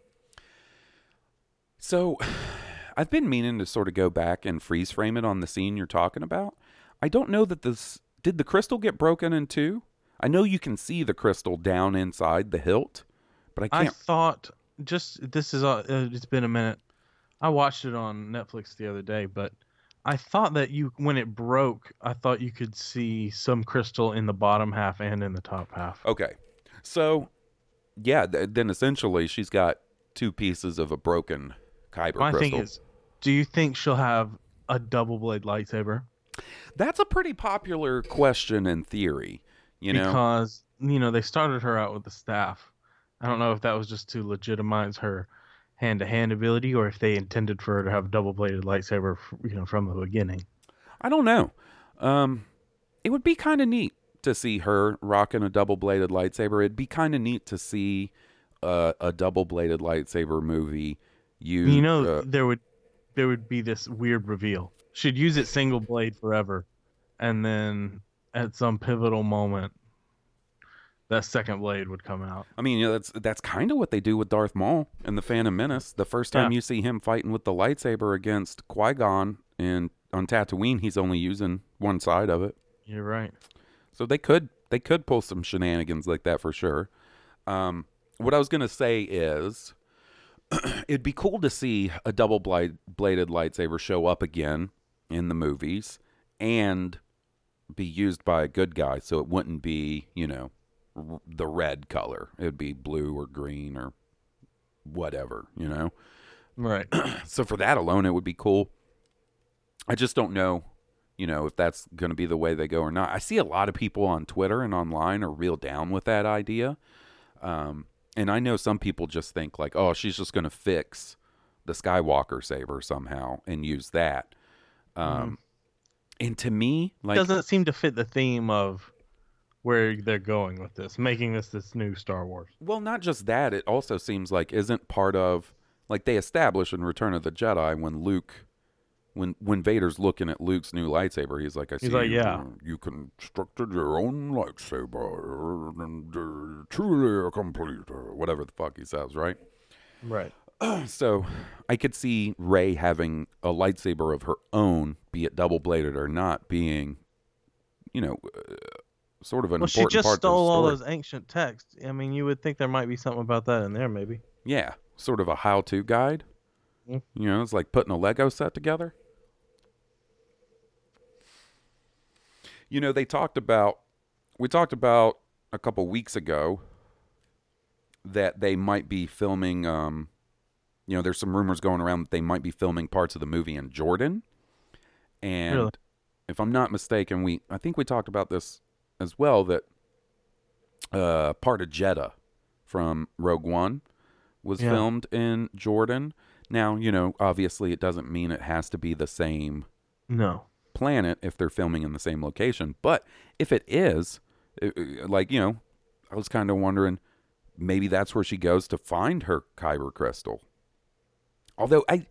so I've been meaning to sort of go back and freeze frame it on the scene you're talking about. I don't know that this did the crystal get broken in two. I know you can see the crystal down inside the hilt, but I can't. I thought just this is uh, uh, it's been a minute. I watched it on Netflix the other day, but I thought that you when it broke, I thought you could see some crystal in the bottom half and in the top half. Okay. So, yeah, th- then essentially she's got two pieces of a broken kyber My crystal. thing is, do you think she'll have a double blade lightsaber? That's a pretty popular question in theory. You know, because you know they started her out with the staff. I don't know if that was just to legitimize her hand-to-hand ability, or if they intended for her to have a double-bladed lightsaber, you know, from the beginning. I don't know. Um, it would be kind of neat to see her rocking a double-bladed lightsaber. It'd be kind of neat to see uh, a double-bladed lightsaber movie. You, You know, uh, there would there would be this weird reveal. She'd use it single blade forever, and then at some pivotal moment, that second blade would come out. I mean, you know, that's that's kind of what they do with Darth Maul in the Phantom Menace. The first time Yeah. you see him fighting with the lightsaber against Qui Gon and on Tatooine, he's only using one side of it. You're right. So they could they could pull some shenanigans like that for sure. Um, what I was gonna say is, it'd be cool to see a double bladed lightsaber show up again in the movies and be used by a good guy, so it wouldn't be you know r- the red color. It'd be blue or green or whatever, you know. Right. So for that alone, it would be cool. I just don't know, you know, if that's going to be the way they go or not. I see a lot of people on Twitter and online are real down with that idea. Um, and I know some people just think like, oh, she's just going to fix the Skywalker saber somehow and use that. Um, And to me, like, Doesn't seem to fit the theme of where they're going with this, making this this new Star Wars. Well, not just that. It also seems like isn't part of like they establish in Return of the Jedi when Luke, when when Vader's looking at Luke's new lightsaber, he's like, "I see like, you, yeah. uh, you constructed your own lightsaber and uh, truly a complete, or whatever the fuck he says, right?" Right. So I could see Rey having a lightsaber of her own, be it double bladed or not, being, you know, uh, sort of an Well, she important just part stole all those ancient texts. I mean, you would think there might be something about that in there, maybe. Yeah, sort of a how-to guide. Mm. You know, it's like putting a Lego set together. You know, they talked about we talked about a couple weeks ago that they might be filming. Um, you know, there's some rumors going around that they might be filming parts of the movie in Jordan. And Really? if I'm not mistaken, we I think we talked about this as well that uh, part of Jedha from Rogue One was Yeah. filmed in Jordan. Now, you know, obviously it doesn't mean it has to be the same No. planet if they're filming in the same location. But if it is, uh, like, you know, I was kind of wondering maybe that's where she goes to find her kyber crystal. Although I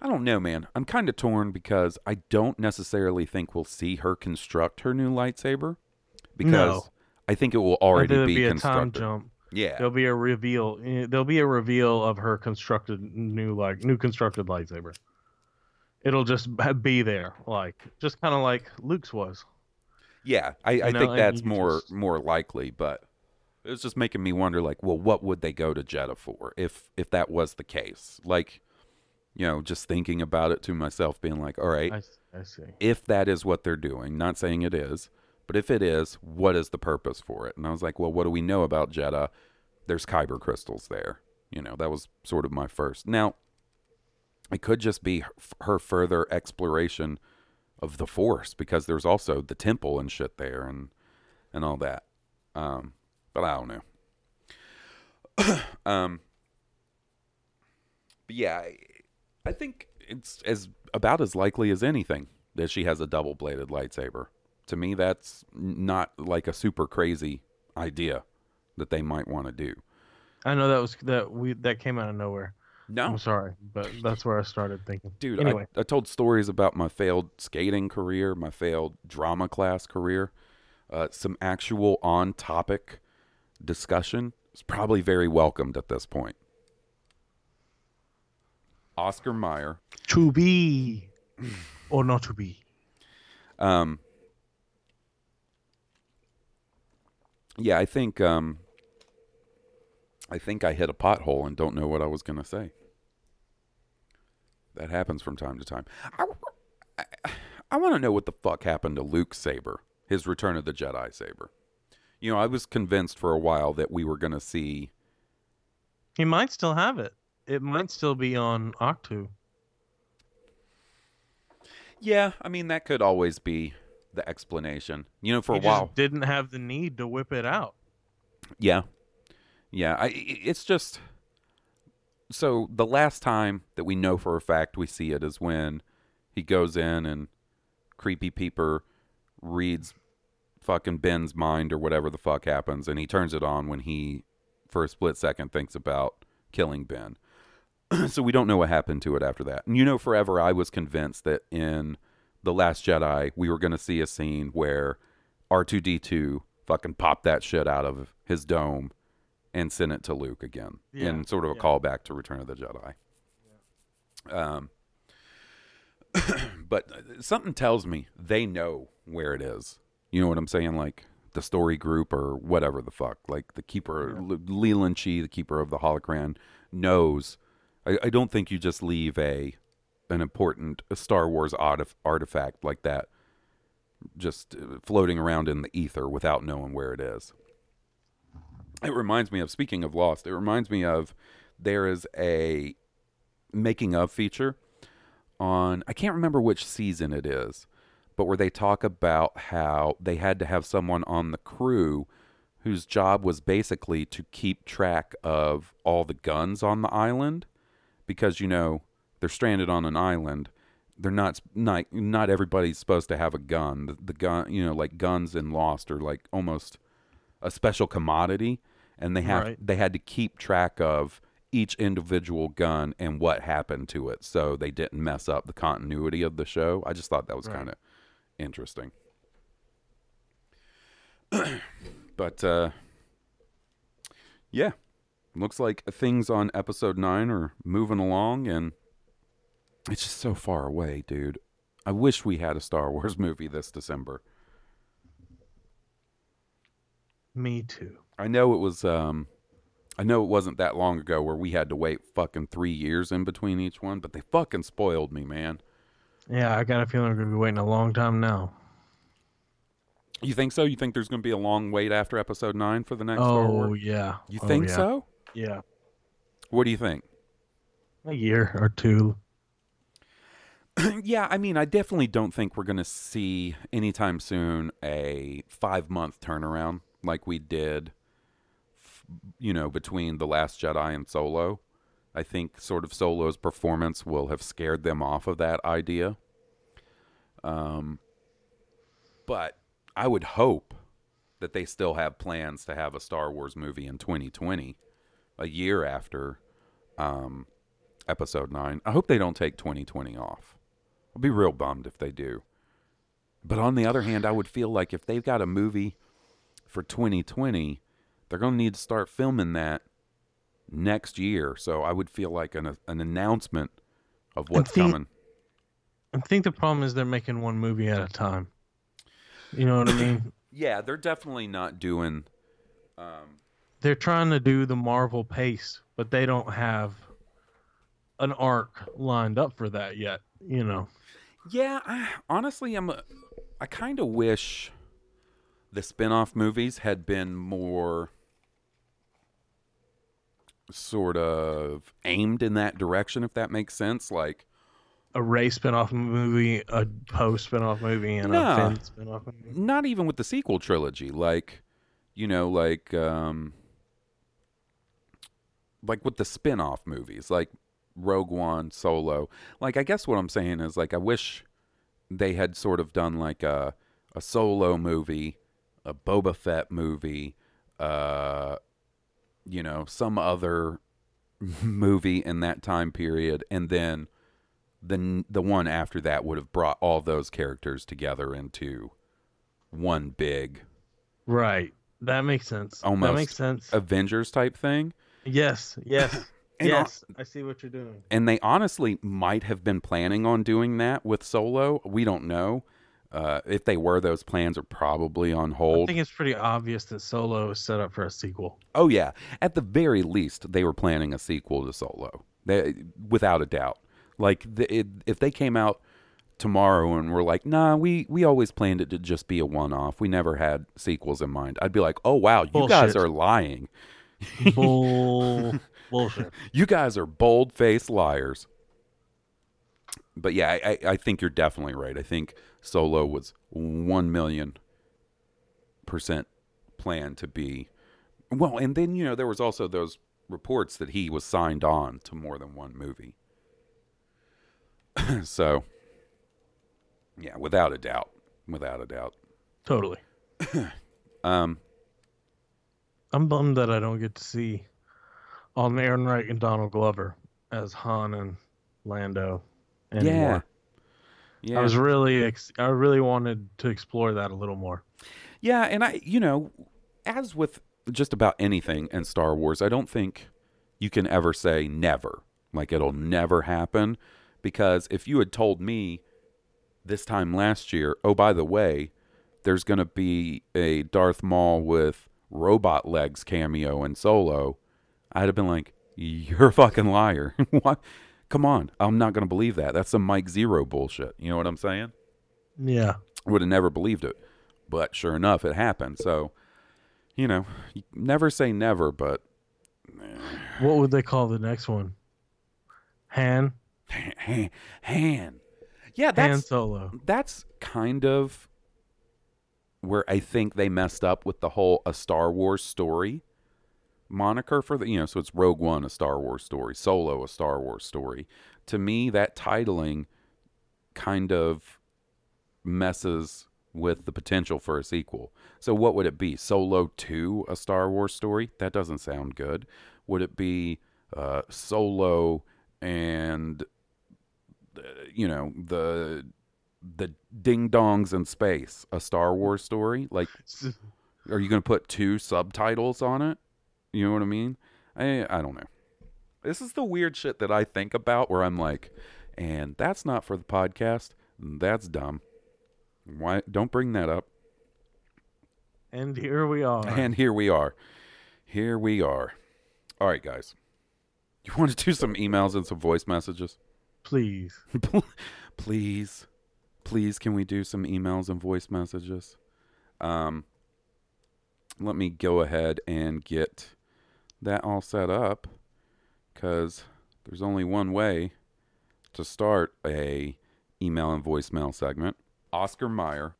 I don't know, man. I'm kind of torn because I don't necessarily think we'll see her construct her new lightsaber because No. I think it will already be, be a time jump. Yeah. There'll be a reveal. eh, There'll be a reveal of her constructed new like new constructed lightsaber. It'll just be there, like just kind of like Luke's was. Yeah, I, I know, think that's more just- more likely, but it was just making me wonder, like, well, what would they go to Jedha for if if that was the case? Like, you know, just thinking about it to myself, being like, all right, I, I see. if that is what they're doing, not saying it is, but if it is, what is the purpose for it? And I was like, well, what do we know about Jedha? There's kyber crystals there. You know, that was sort of my first. Now, it could just be her- her further exploration of the force because there's also the temple and shit there and and all that. Um, but I don't know. um, but yeah, I, think it's as about as likely as anything that she has a double bladed lightsaber. To me, that's not like a super crazy idea that they might want to do. I know that was that we that came out of nowhere. No, I'm sorry, but that's where I started thinking. Dude, Anyway, I, I told stories about my failed skating career, my failed drama class career. Uh, some actual on topic discussion is probably very welcomed at this point. Oscar Mayer. to be or not to be. Um, yeah, I think um, I think I hit a pothole and don't know what I was going to say. That happens from time to time. I, I, I want to know what the fuck happened to Luke's saber, his Return of the Jedi saber. You know, I was convinced for a while that we were going to see. He might still have it. It might still be on Ahch-To. Yeah, I mean that could always be the explanation. You know, for he a while. just didn't have the need to whip it out. Yeah. Yeah, I, i- it's just so the last time that we know for a fact we see it is when he goes in and creepy peeper reads fucking Ben's mind or whatever the fuck happens and he turns it on when he for a split second thinks about killing Ben. so we don't know what happened to it after that. And you know forever I was convinced that in The Last Jedi we were going to see a scene where R2D2 fucking popped that shit out of his dome and sent it to Luke again Yeah, in sort of a yeah. callback to Return of the Jedi. Um, but uh, something tells me they know where it is. You know what I'm saying? Like the story group or whatever the fuck. Like the keeper, Le- Leland Chee, the keeper of the holocron, knows. I, I don't think you just leave a an important Star Wars artif- artifact like that just uh, floating around in the ether without knowing where it is. It reminds me of speaking of Lost. It reminds me of there is a making of feature on I can't remember which season it is, but where they talk about how they had to have someone on the crew whose job was basically to keep track of all the guns on the island because you know they're stranded on an island. They're not not not everybody's supposed to have a gun. The, the gun you know like guns in lost are like almost a special commodity and they have Right. they had to keep track of each individual gun and what happened to it so they didn't mess up the continuity of the show. I just thought that was Right. kind of interesting. But uh yeah looks like things on episode 9 are moving along and it's just so far away dude i wish we had a star wars movie this december Me too. i know it was um i know it wasn't that long ago where we had to wait fucking three years in between each one but they fucking spoiled me man Yeah, I got a feeling we're gonna be waiting a long time now. you think so you think there's going to be a long wait after episode 9 for the next Oh yeah. you Oh, think yeah. so Yeah, What do you think? a year or two. yeah, I mean, I definitely don't think we're going to see anytime soon a five month turnaround like we did, f- you know, between The Last Jedi and Solo. I think sort of Solo's performance will have scared them off of that idea. Um, but I would hope that they still have plans to have a Star Wars movie in 2020, a year after um, Episode 9. I hope they don't take 2020 off. I'll be real bummed if they do. But on the other hand, I would feel like if they've got a movie for 2020, they're going to need to start filming that next year. So I would feel like an an announcement of what's think- coming. I think the problem is they're making one movie at a time. You know what I mean? Yeah, they're definitely not doing. Um, they're trying to do the Marvel pace, but they don't have an arc lined up for that yet. You know, yeah, I, honestly, I'm. A, I kind of wish the spin-off movies had been more sort of aimed in that direction, if that makes sense. Like, a Rey spinoff movie, a Poe spinoff movie, and Nah. a Finn spinoff movie. not even with the sequel trilogy like you know like um like with the spin-off movies like rogue one solo like i guess what i'm saying is like i wish they had sort of done like a a solo movie a boba fett movie uh you know some other movie in that time period and then the the one after that would have brought all those characters together into one big Right. That makes sense. Almost. That makes sense. Avengers type thing. Yes. Yes. Yes. I see what you're doing. And they honestly might have been planning on doing that with Solo. We don't know. Uh, if they were, those plans are probably on hold. I think it's pretty obvious that Solo is set up for a sequel. Oh yeah, at the very least, they were planning a sequel to Solo. They, without a doubt. Like the, it, if they came out tomorrow and were like, "Nah, we we always planned it to just be a one-off. We never had sequels in mind." I'd be like, "Oh wow, you guys are lying. Bull bullshit. You guys are bold-faced liars." But yeah, I, I I think you're definitely right. I think Solo was one million percent planned to be well, and then you know there was also those reports that he was signed on to more than one movie. so, yeah, without a doubt, without a doubt. Totally. Um, I'm bummed that I don't get to see Alden Ehrenreich and Donald Glover as Han and Lando anymore. yeah, I was really, ex- I really wanted to explore that a little more. yeah, and I, you know, as with just about anything in Star Wars, I don't think you can ever say never, like it'll never happen, because if you had told me this time last year, oh by the way, there's going to be a Darth Maul with robot legs cameo in Solo, I'd have been like, "You're a fucking liar." what? Come on, I'm not going to believe that. That's some Mike Zeroh bullshit. You know what I'm saying? Yeah. Would have never believed it, but sure enough, it happened. So, you know, never say never, but eh. What would they call the next one? Han. Han, Han. yeah, that's. Han Solo. that's kind of where I think they messed up with the whole a Star Wars story moniker for the you know so it's Rogue One a Star Wars story, Solo a Star Wars story. To me that titling kind of messes with the potential for a sequel. So what would it be? Solo 2 a Star Wars story? That doesn't sound good. Would it be uh, Solo and uh, you know the the ding dongs in space a star wars story? Like are you going to put two subtitles on it? You know what i mean? I i don't know. This is the weird shit that i think about where i'm like and that's not for the podcast. That's dumb. Why don't bring that up. And here we are. and here we are. Here we are. All right guys. You want to do some emails and some voice messages? Please. please please can we do some emails and voice messages um let me go ahead and get that all set up because there's only one way to start a email and voicemail segment. Oscar Mayer.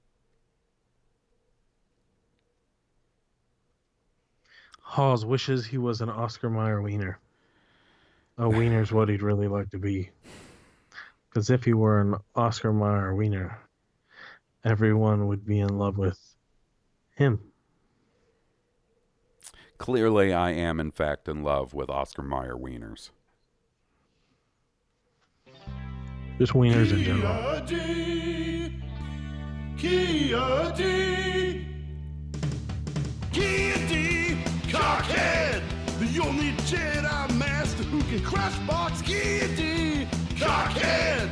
Hawes wishes he was an Oscar Mayer wiener. A wiener's what he'd really like to be. Because if he were an Oscar Mayer wiener, everyone would be in love with him. Clearly, I am in fact in love with Oscar Mayer wieners. Just wieners in general. Kia D. Kia D. Cockhead. The only Jedi Master who can crash box Kia D. Cockhead.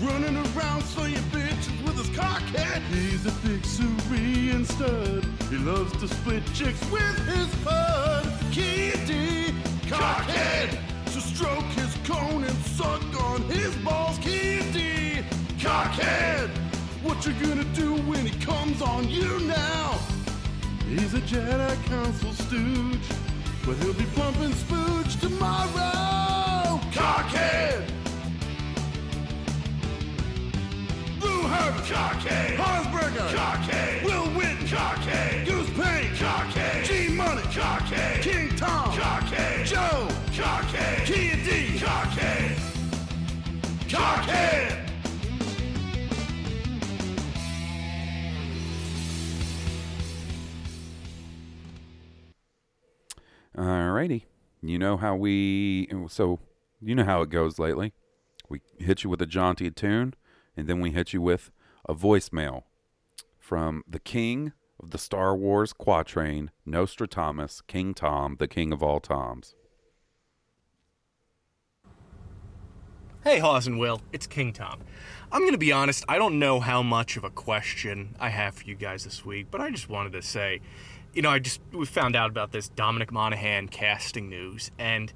Running around slaying bitches with his cockhead. He's a big Syrian stud. He loves to split chicks with his pud. Kia D. Cockhead. So stroke his cone and suck on his balls. D. Cockhead. What you gonna do when he comes on you now? He's a Jedi Council stooge, but he'll be pumping spooge tomorrow. Cockhead! Lou Herbert! Cockhead! Hansberger! Cockhead! Will Witten! Cockhead! Goose Payne! Cockhead! G Money! Cockhead! King Tom! Cockhead! Joe! Cockhead! Kia D! Cockhead! Cockhead! Alrighty. You know how we so you know how it goes lately. We hit you with a jaunty tune, and then we hit you with a voicemail from the king of the Star Wars quatrain, Nostradamus, King Tom, the king of all toms. Hey, Hawes and Will, it's King Tom. I'm going to be honest, I don't know how much of a question I have for you guys this week, but I just wanted to say, you know, I just we found out about this Dominic Monaghan casting news, and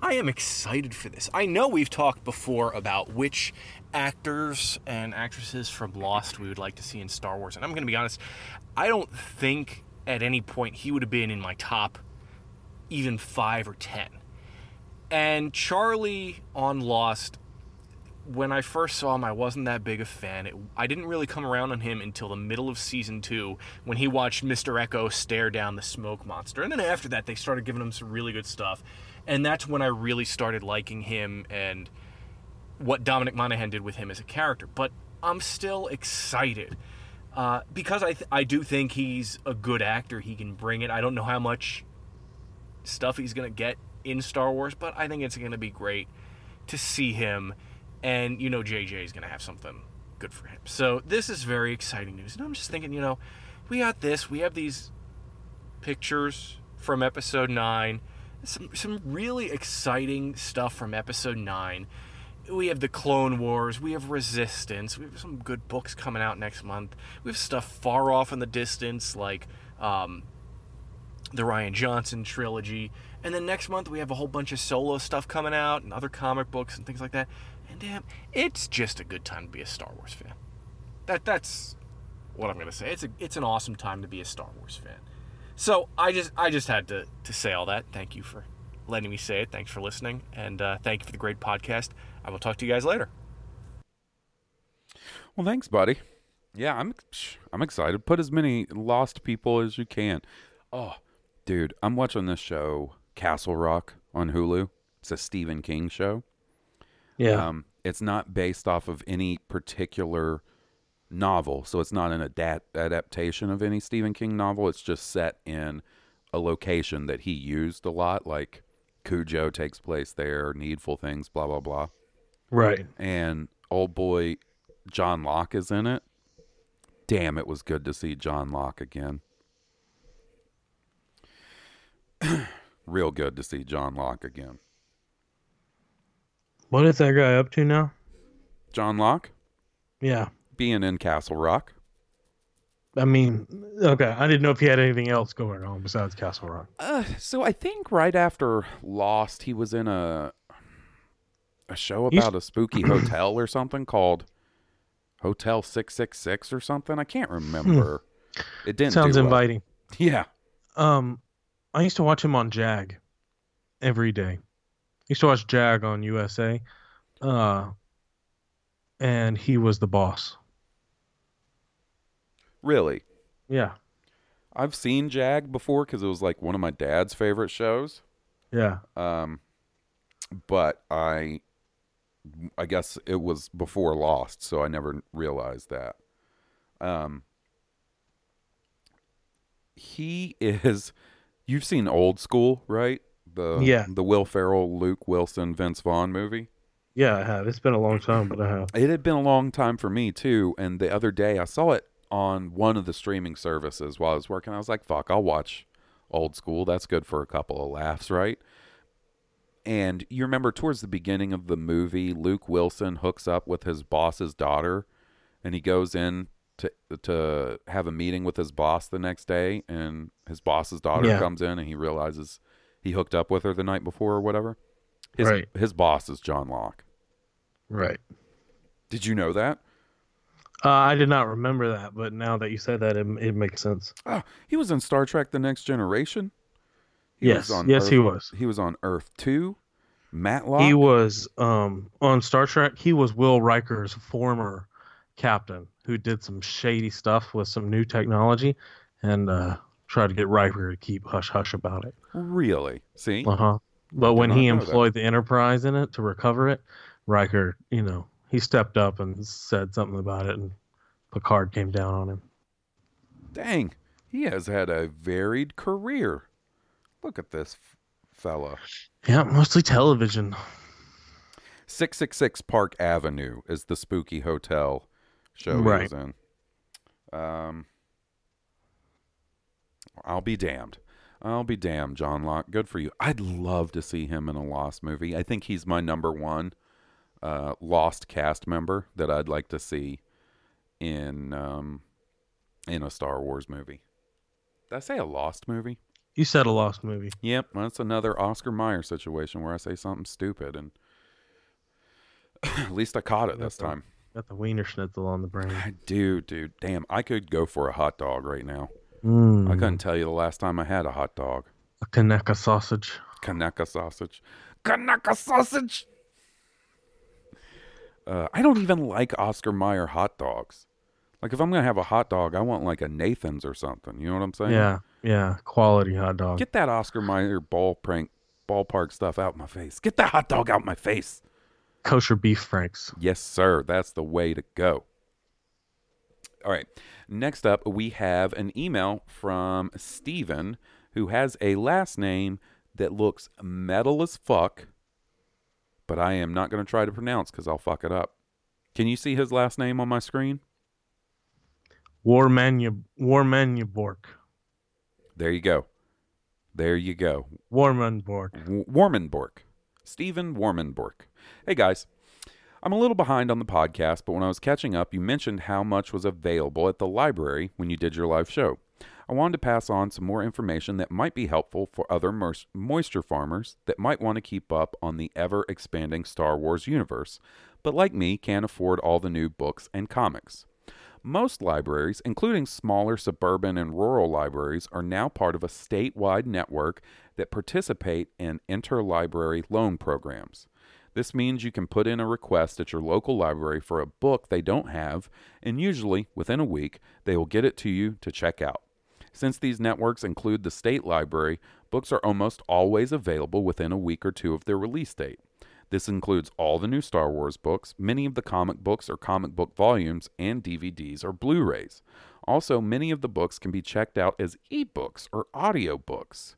I am excited for this. I know we've talked before about which actors and actresses from Lost we would like to see in Star Wars, and I'm going to be honest, I don't think at any point he would have been in my top even five or ten. And Charlie on Lost, when I first saw him, I wasn't that big a fan. It, I didn't really come around on him until the middle of season two when he watched Mr. Eko stare down the smoke monster. And then after that, they started giving him some really good stuff. And that's when I really started liking him and what Dominic Monaghan did with him as a character. But I'm still excited uh, because I, th- I do think he's a good actor. He can bring it. I don't know how much stuff he's to get in Star Wars, but I think it's to be great to see him. And, you know, JJ is to have something good for him. So this is very exciting news. And I'm just thinking, you know, we got this. We have these pictures from episode 9. Some, some really exciting stuff from episode 9. We have the Clone Wars. We have Resistance. We have some good books coming out next month. We have stuff far off in the distance, like um, the Rian Johnson trilogy. And then next month we have a whole bunch of solo stuff coming out and other comic books and things like that. And damn, it's just a good time to be a Star Wars fan. That that's what I'm gonna say. It's a it's an awesome time to be a Star Wars fan. So I just I just had to to say all that. Thank you for letting me say it. Thanks for listening, and uh, thank you for the great podcast. I will talk to you guys later. Well, thanks, buddy. Yeah, I'm I'm excited. Put as many lost people as you can. Oh, dude, I'm watching this show Castle Rock on Hulu. It's a Stephen King show. Yeah. Um, it's not based off of any particular novel, so it's not an adapt- adaptation of any Stephen King novel. It's just set in a location that he used a lot, like Cujo takes place there, Needful Things, blah blah blah. Right. And old boy John Locke is in it. Damn, it was good to see John Locke again. Real good to see John Locke again. What is that guy up to now? John Locke Yeah. Being in Castle Rock. I mean, okay. I didn't know if he had anything else going on besides Castle Rock. Uh, so I think right after Lost, he was in a a show He's- about a spooky hotel or something called Hotel Six Six Six or something. I can't remember. It didn't Sounds do well. inviting. Yeah. Um, I used to watch him on Jag. every day. I used to watch Jag on USA, uh, and he was the boss. Really? Yeah, I've seen Jag before because it was like one of my dad's favorite shows. yeah. Um, but I, I guess it was before Lost, so I never realized that. Um, he is. You've seen Old School, right? The Yeah. the Will Ferrell, Luke Wilson, Vince Vaughn movie. Yeah, I have. It's been a long time, but I have. It had been a long time for me too, and the other day I saw it on one of the streaming services while I was working. I was like, "Fuck, I'll watch Old School. That's good for a couple of laughs, right?" And you remember towards the beginning of the movie, Luke Wilson hooks up with his boss's daughter, and he goes in to to have a meeting with his boss the next day, and his boss's daughter Yeah. comes in, and he realizes he hooked up with her the night before or whatever. His Right. his boss is John Locke. Right. Did you know that? Uh, I did not remember that, but now that you said that, it, it makes sense. Oh, he was in Star Trek: The Next Generation. He Yes, yes, he was. He was on Earth Two. Matlock. He was um, on Star Trek. He was Will Riker's former captain, who did some shady stuff with some new technology, and uh, tried to get Riker to keep hush hush about it. really. See, Uh huh. But when he know that. employed the Enterprise in it to recover it, Riker, you know, he stepped up and said something about it, and Picard came down on him. dang, he has had a varied career. Look at this fella. Yeah, mostly television. Six six six Park Avenue is the spooky hotel show he was in. Um, I'll be damned. I'll be damned, John Locke. Good for you. I'd love to see him in a Lost movie. I think he's my number one uh, Lost cast member that I'd like to see in um, in a Star Wars movie. Did I say a Lost movie? You said a lost movie. Yep, that's another Oscar Mayer situation where I say something stupid, and at least I caught it this a- time. Got the Wiener Schnitzel on the brain. I do, dude. Damn, I could go for a hot dog right now. Mm, I couldn't tell you the last time I had a hot dog. a Conecuh sausage. Conecuh sausage. Conecuh sausage. Uh, I don't even like Oscar Mayer hot dogs. Like if I'm gonna have a hot dog, I want like a Nathan's or something. You know what I'm saying? Yeah, yeah, quality hot dog. Get that Oscar Mayer ball prank ballpark stuff out my face. Get that hot dog out my face. Kosher beef franks. Yes, sir. That's the way to go. All right. Next up, we have an email from Steven who has a last name that looks metal as fuck, but I am not going to try to pronounce because I'll fuck it up. Can you see his last name on my screen? Warmanu Warmanubork. There you go. There you go. Warmanbork. W- Warmenbork. Stephen Warmenbork. Hey guys, I'm a little behind on the podcast, but when I was catching up, you mentioned how much was available at the library when you did your live show. I wanted to pass on some more information that might be helpful for other moisture farmers that might want to keep up on the ever expanding Star Wars universe, but like me, can't afford all the new books and comics. Most libraries, including smaller suburban and rural libraries, are now part of a statewide network that participate in interlibrary loan programs. This means you can put in a request at your local library for a book they don't have, and usually within a week, they will get it to you to check out. Since these networks include the state library, books are almost always available within a week or two of their release date. This includes all the new Star Wars books, many of the comic books or comic book volumes, and DVDs or Blu rays. Also, many of the books can be checked out as ebooks or audiobooks.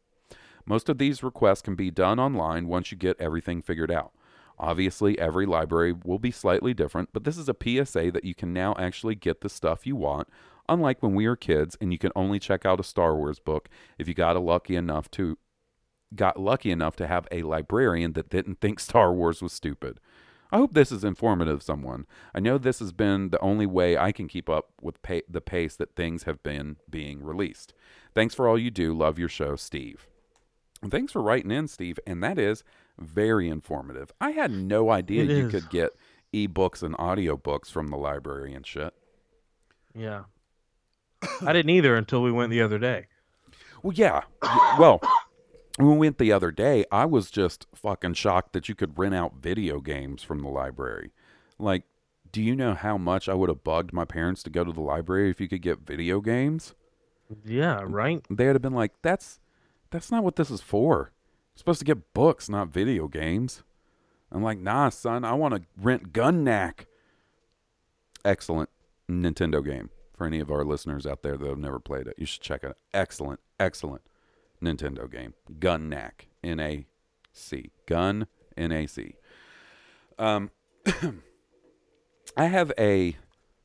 Most of these requests can be done online once you get everything figured out. Obviously, every library will be slightly different, but this is a PSA that you can now actually get the stuff you want, unlike when we were kids and you could only check out a Star Wars book if you got a lucky enough to got lucky enough to have a librarian that didn't think Star Wars was stupid. I hope this is informative someone. I know this has been the only way I can keep up with pa- the pace that things have been being released. Thanks for all you do. Love your show, Steve. And thanks for writing in, Steve. And that is very informative. I had no idea It you is. could get ebooks and audiobooks from the library and shit. Yeah. I didn't either until we went the other day. Well, yeah. well, When we went the other day, I was just fucking shocked that you could rent out video games from the library. Like, do you know how much I would have bugged my parents to go to the library if you could get video games? Yeah, right. They would have been like, "That's that's not what this is for. You're supposed to get books, not video games." I'm like, "Nah, son, I want to rent Gun Nac." Excellent Nintendo game for any of our listeners out there that have never played it. You should check it. Excellent, excellent Nintendo game. Gun Nac, N A C. Gun N A C. Um, I have a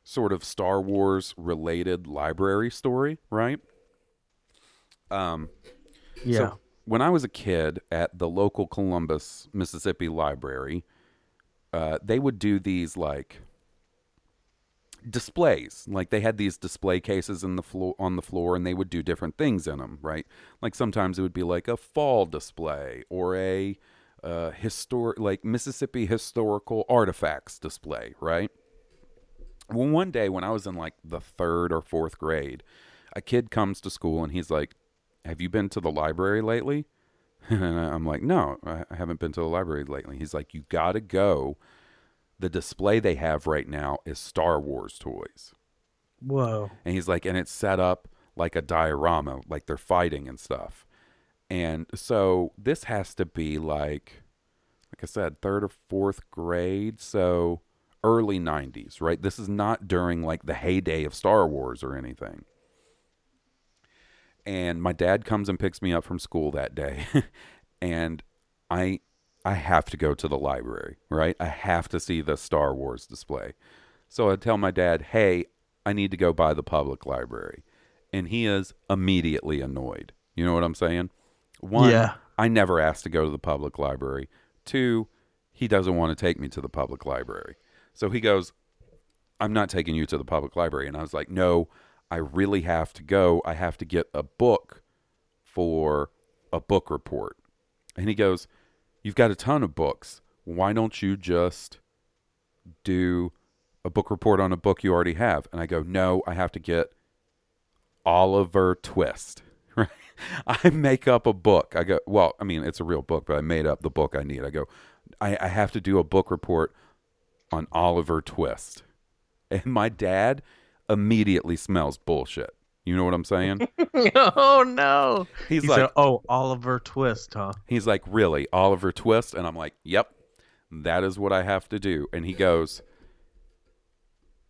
sort of Star Wars related library story, right? Um, Yeah. so when I was a kid at the local Columbus, Mississippi library, uh, they would do these like displays. Like they had these display cases in the floor on the floor, and they would do different things in them, right? Like sometimes it would be like a fall display or a uh, historic, like Mississippi historical artifacts display, right? Well, one day when I was in like the third or fourth grade, a kid comes to school and he's like, "Have you been to the library lately?" And I'm like, "No, I haven't been to the library lately." He's like, "You got to go. The display they have right now is Star Wars toys." Whoa. And he's like, and it's set up like a diorama, like they're fighting and stuff. And so this has to be like, like I said, third or fourth grade. So early 90s, right? This is not during like the heyday of Star Wars or anything. And my dad comes and picks me up from school that day. and I I have to go to the library, right? I have to see the Star Wars display. So I tell my dad, "Hey, I need to go by the public library." And he is immediately annoyed. You know what I'm saying? One, Yeah. I never asked to go to the public library. Two, he doesn't want to take me to the public library. So he goes, I'm not taking you to the public library. And I was like, no, I really have to go. I have to get a book for a book report. And he goes, You've got a ton of books. Why don't you just do a book report on a book you already have? And I go, No, I have to get Oliver Twist. Right? I make up a book. I go, well, I mean, it's a real book, but I made up the book I need. I go, I, I have to do a book report on Oliver Twist. And my dad immediately smells bullshit. You know what I'm saying? oh no. He's He like, said, "Oh, Oliver Twist, huh?" He's like, Really, Oliver Twist? And I'm like, Yep, that is what I have to do. And he goes,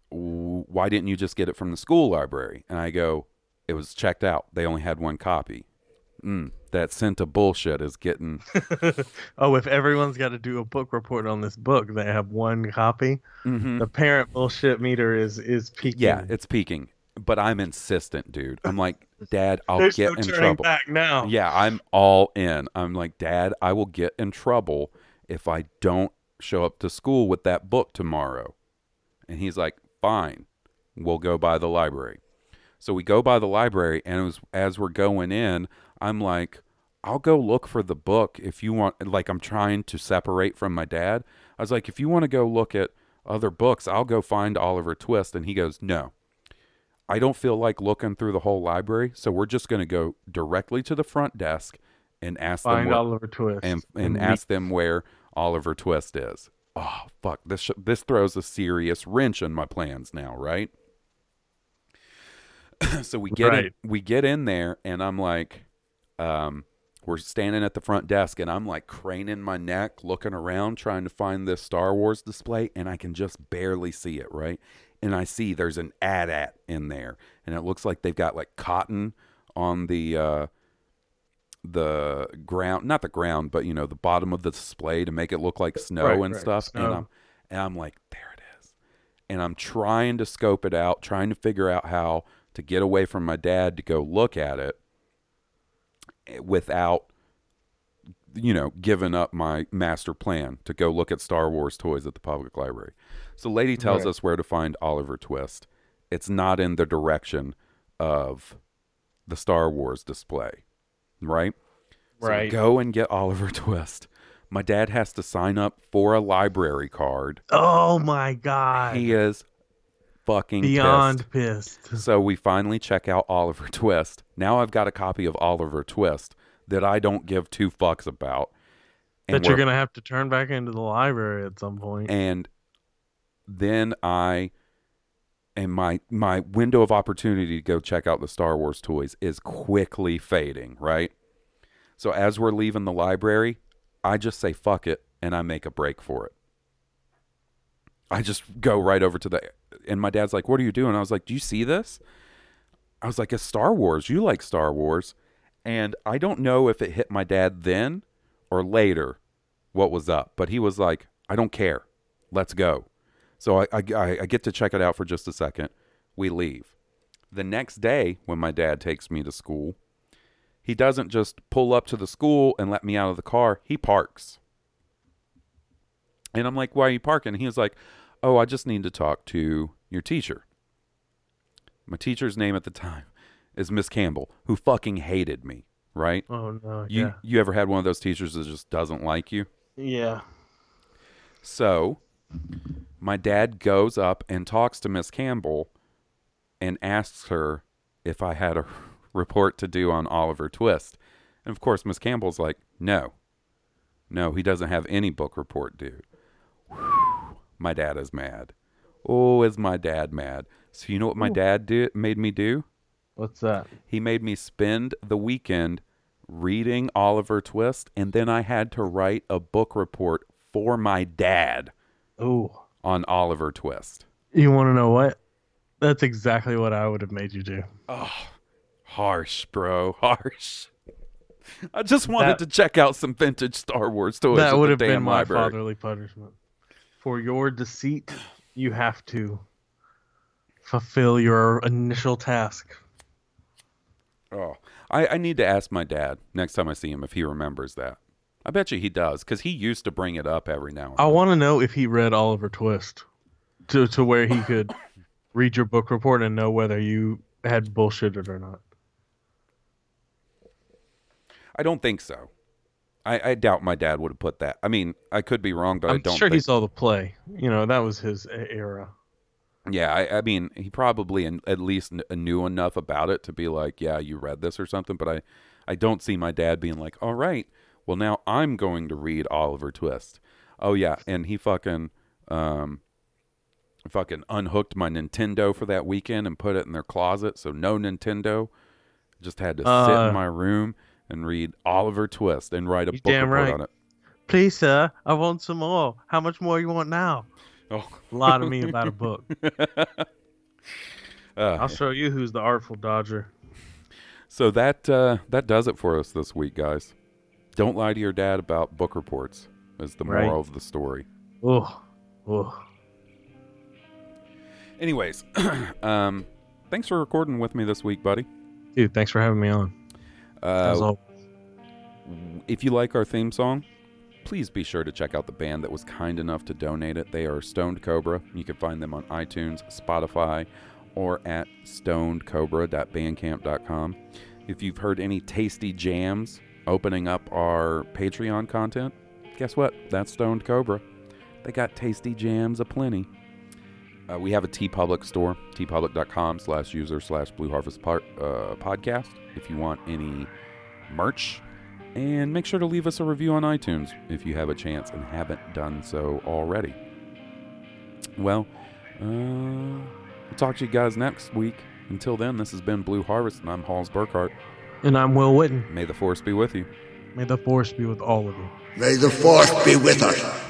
Why didn't you just get it from the school library? And I go, It was checked out. They only had one copy. Mm, that scent of bullshit is getting. Oh, if everyone's got to do a book report on this book, they have one copy. Mhm. The parent bullshit meter is is peaking. Yeah, it's peaking. But I'm insistent, dude. I'm like, Dad, I'll There's get no in trouble. back now. Yeah, I'm all in. I'm like, Dad, I will get in trouble if I don't show up to school with that book tomorrow. And he's like, Fine, we'll go by the library. So we go by the library, and it was as we're going in, I'm like, I'll go look for the book if you want. Like, I'm trying to separate from my dad. I was like, if you want to go look at other books, I'll go find Oliver Twist. And he goes, No, I don't feel like looking through the whole library, so we're just going to go directly to the front desk and ask them where, Oliver Twist and, and and ask them where Oliver Twist is. Oh fuck! This sh- this throws a serious wrench in my plans now, right? so we get in, we get in there, and I'm like, um, we're standing at the front desk, and I'm like craning my neck, looking around, trying to find this Star Wars display, and I can just barely see it, right? And I see there's an AT-AT in there, and it looks like they've got like cotton on the uh, the ground, not the ground, but you know the bottom of the display to make it look like snow Right, and right, stuff. And. I'm and I'm like, there it is. And I'm trying to scope it out, trying to figure out how to get away from my dad to go look at it without you know, giving up my master plan to go look at Star Wars toys at the public library. So, lady tells Right. us where to find Oliver Twist. It's not in the direction of the Star Wars display, right? So Right. go and get Oliver Twist. My dad has to sign up for a library card. Oh my god. He is fucking Beyond pissed. pissed. So we finally check out Oliver Twist. Now I've got a copy of Oliver Twist that I don't give two fucks about. that you're gonna have to turn back into the library at some point. and then I and my my window of opportunity to go check out the Star Wars toys is quickly fading, right? So as we're leaving the library, I just say fuck it and I make a break for it. I just go right over to the and my dad's like, "What are you doing?" I was like, "Do you see this?" I was like, "It's Star Wars. You like Star Wars." And I don't know if it hit my dad then or later what was up, but he was like, "I don't care. Let's go." So I, I, I get to check it out for just a second. We leave. The next day, when my dad takes me to school, he doesn't just pull up to the school and let me out of the car. He parks. And I'm like, why are you parking? He was like, oh, I just need to talk to your teacher. My teacher's name at the time is Miss Campbell, who fucking hated me, right? oh no, You, yeah, you ever had one of those teachers that just doesn't like you? yeah. So my dad goes up and talks to Miss Campbell and asks her if I had a report to do on Oliver Twist. And of course, Miss Campbell's like, no, no, he doesn't have any book report due. My dad is mad. Oh, is my dad mad? So you know what my dad did, made me do? What's that? He made me spend the weekend reading Oliver Twist, and then I had to write a book report for my dad Oh, on Oliver Twist. you want to know what? That's exactly what I would have made you do. Oh, Harsh, bro. Harsh. I just wanted That- to check out some vintage Star Wars toys. that would have been my library. fatherly punishment. For your deceit, you have to fulfill your initial task. Oh, I, I need to ask my dad next time I see him if he remembers that. I bet you he does because he used to bring it up every now and I then. want to know if he read Oliver Twist to to where he could read your book report and know whether you had bullshitted or not. I don't think so. I, I doubt my dad would have put that. I mean, I could be wrong, but I I'm don't. sure think, he saw the play. You know, that was his era. Yeah, I, I mean, he probably in, at least kn- knew enough about it to be like, yeah, you read this or something. But I, I don't see my dad being like, all right, well now I'm going to read Oliver Twist. Oh yeah, and he fucking, um, fucking unhooked my Nintendo for that weekend and put it in their closet, so no Nintendo. Just had to sit Uh, in my room and read Oliver Twist and write a You book damn report right. on it. Please, sir, I want some more. How much more you want now? Oh, Lie to me about a book. uh, I'll show you who's the artful dodger. So that uh, that does it for us this week, guys. Don't lie to your dad about book reports. Is the Right. moral of the story. Oh, oh. Anyways, um, thanks for recording with me this week, buddy. Dude, thanks for having me on. Uh, if you like our theme song, please be sure to check out the band that was kind enough to donate it. They are Stoned Cobra. You can find them on iTunes, Spotify, or at stonedcobra.bandcamp.com. If you've heard any tasty jams opening up our Patreon content, guess what? That's Stoned Cobra. They got tasty jams aplenty. Uh, we have a TeePublic store, teepublic.com slash user slash Blue Harvest part, uh, podcast. If you want any merch, and make sure to leave us a review on iTunes if you have a chance and haven't done so already. Well, uh, we'll talk to you guys next week. Until then, this has been Blue Harvest, and I'm Halls Burkhart. And I'm Will Witten. May the force be with you. May the force be with all of you. May the force be with us.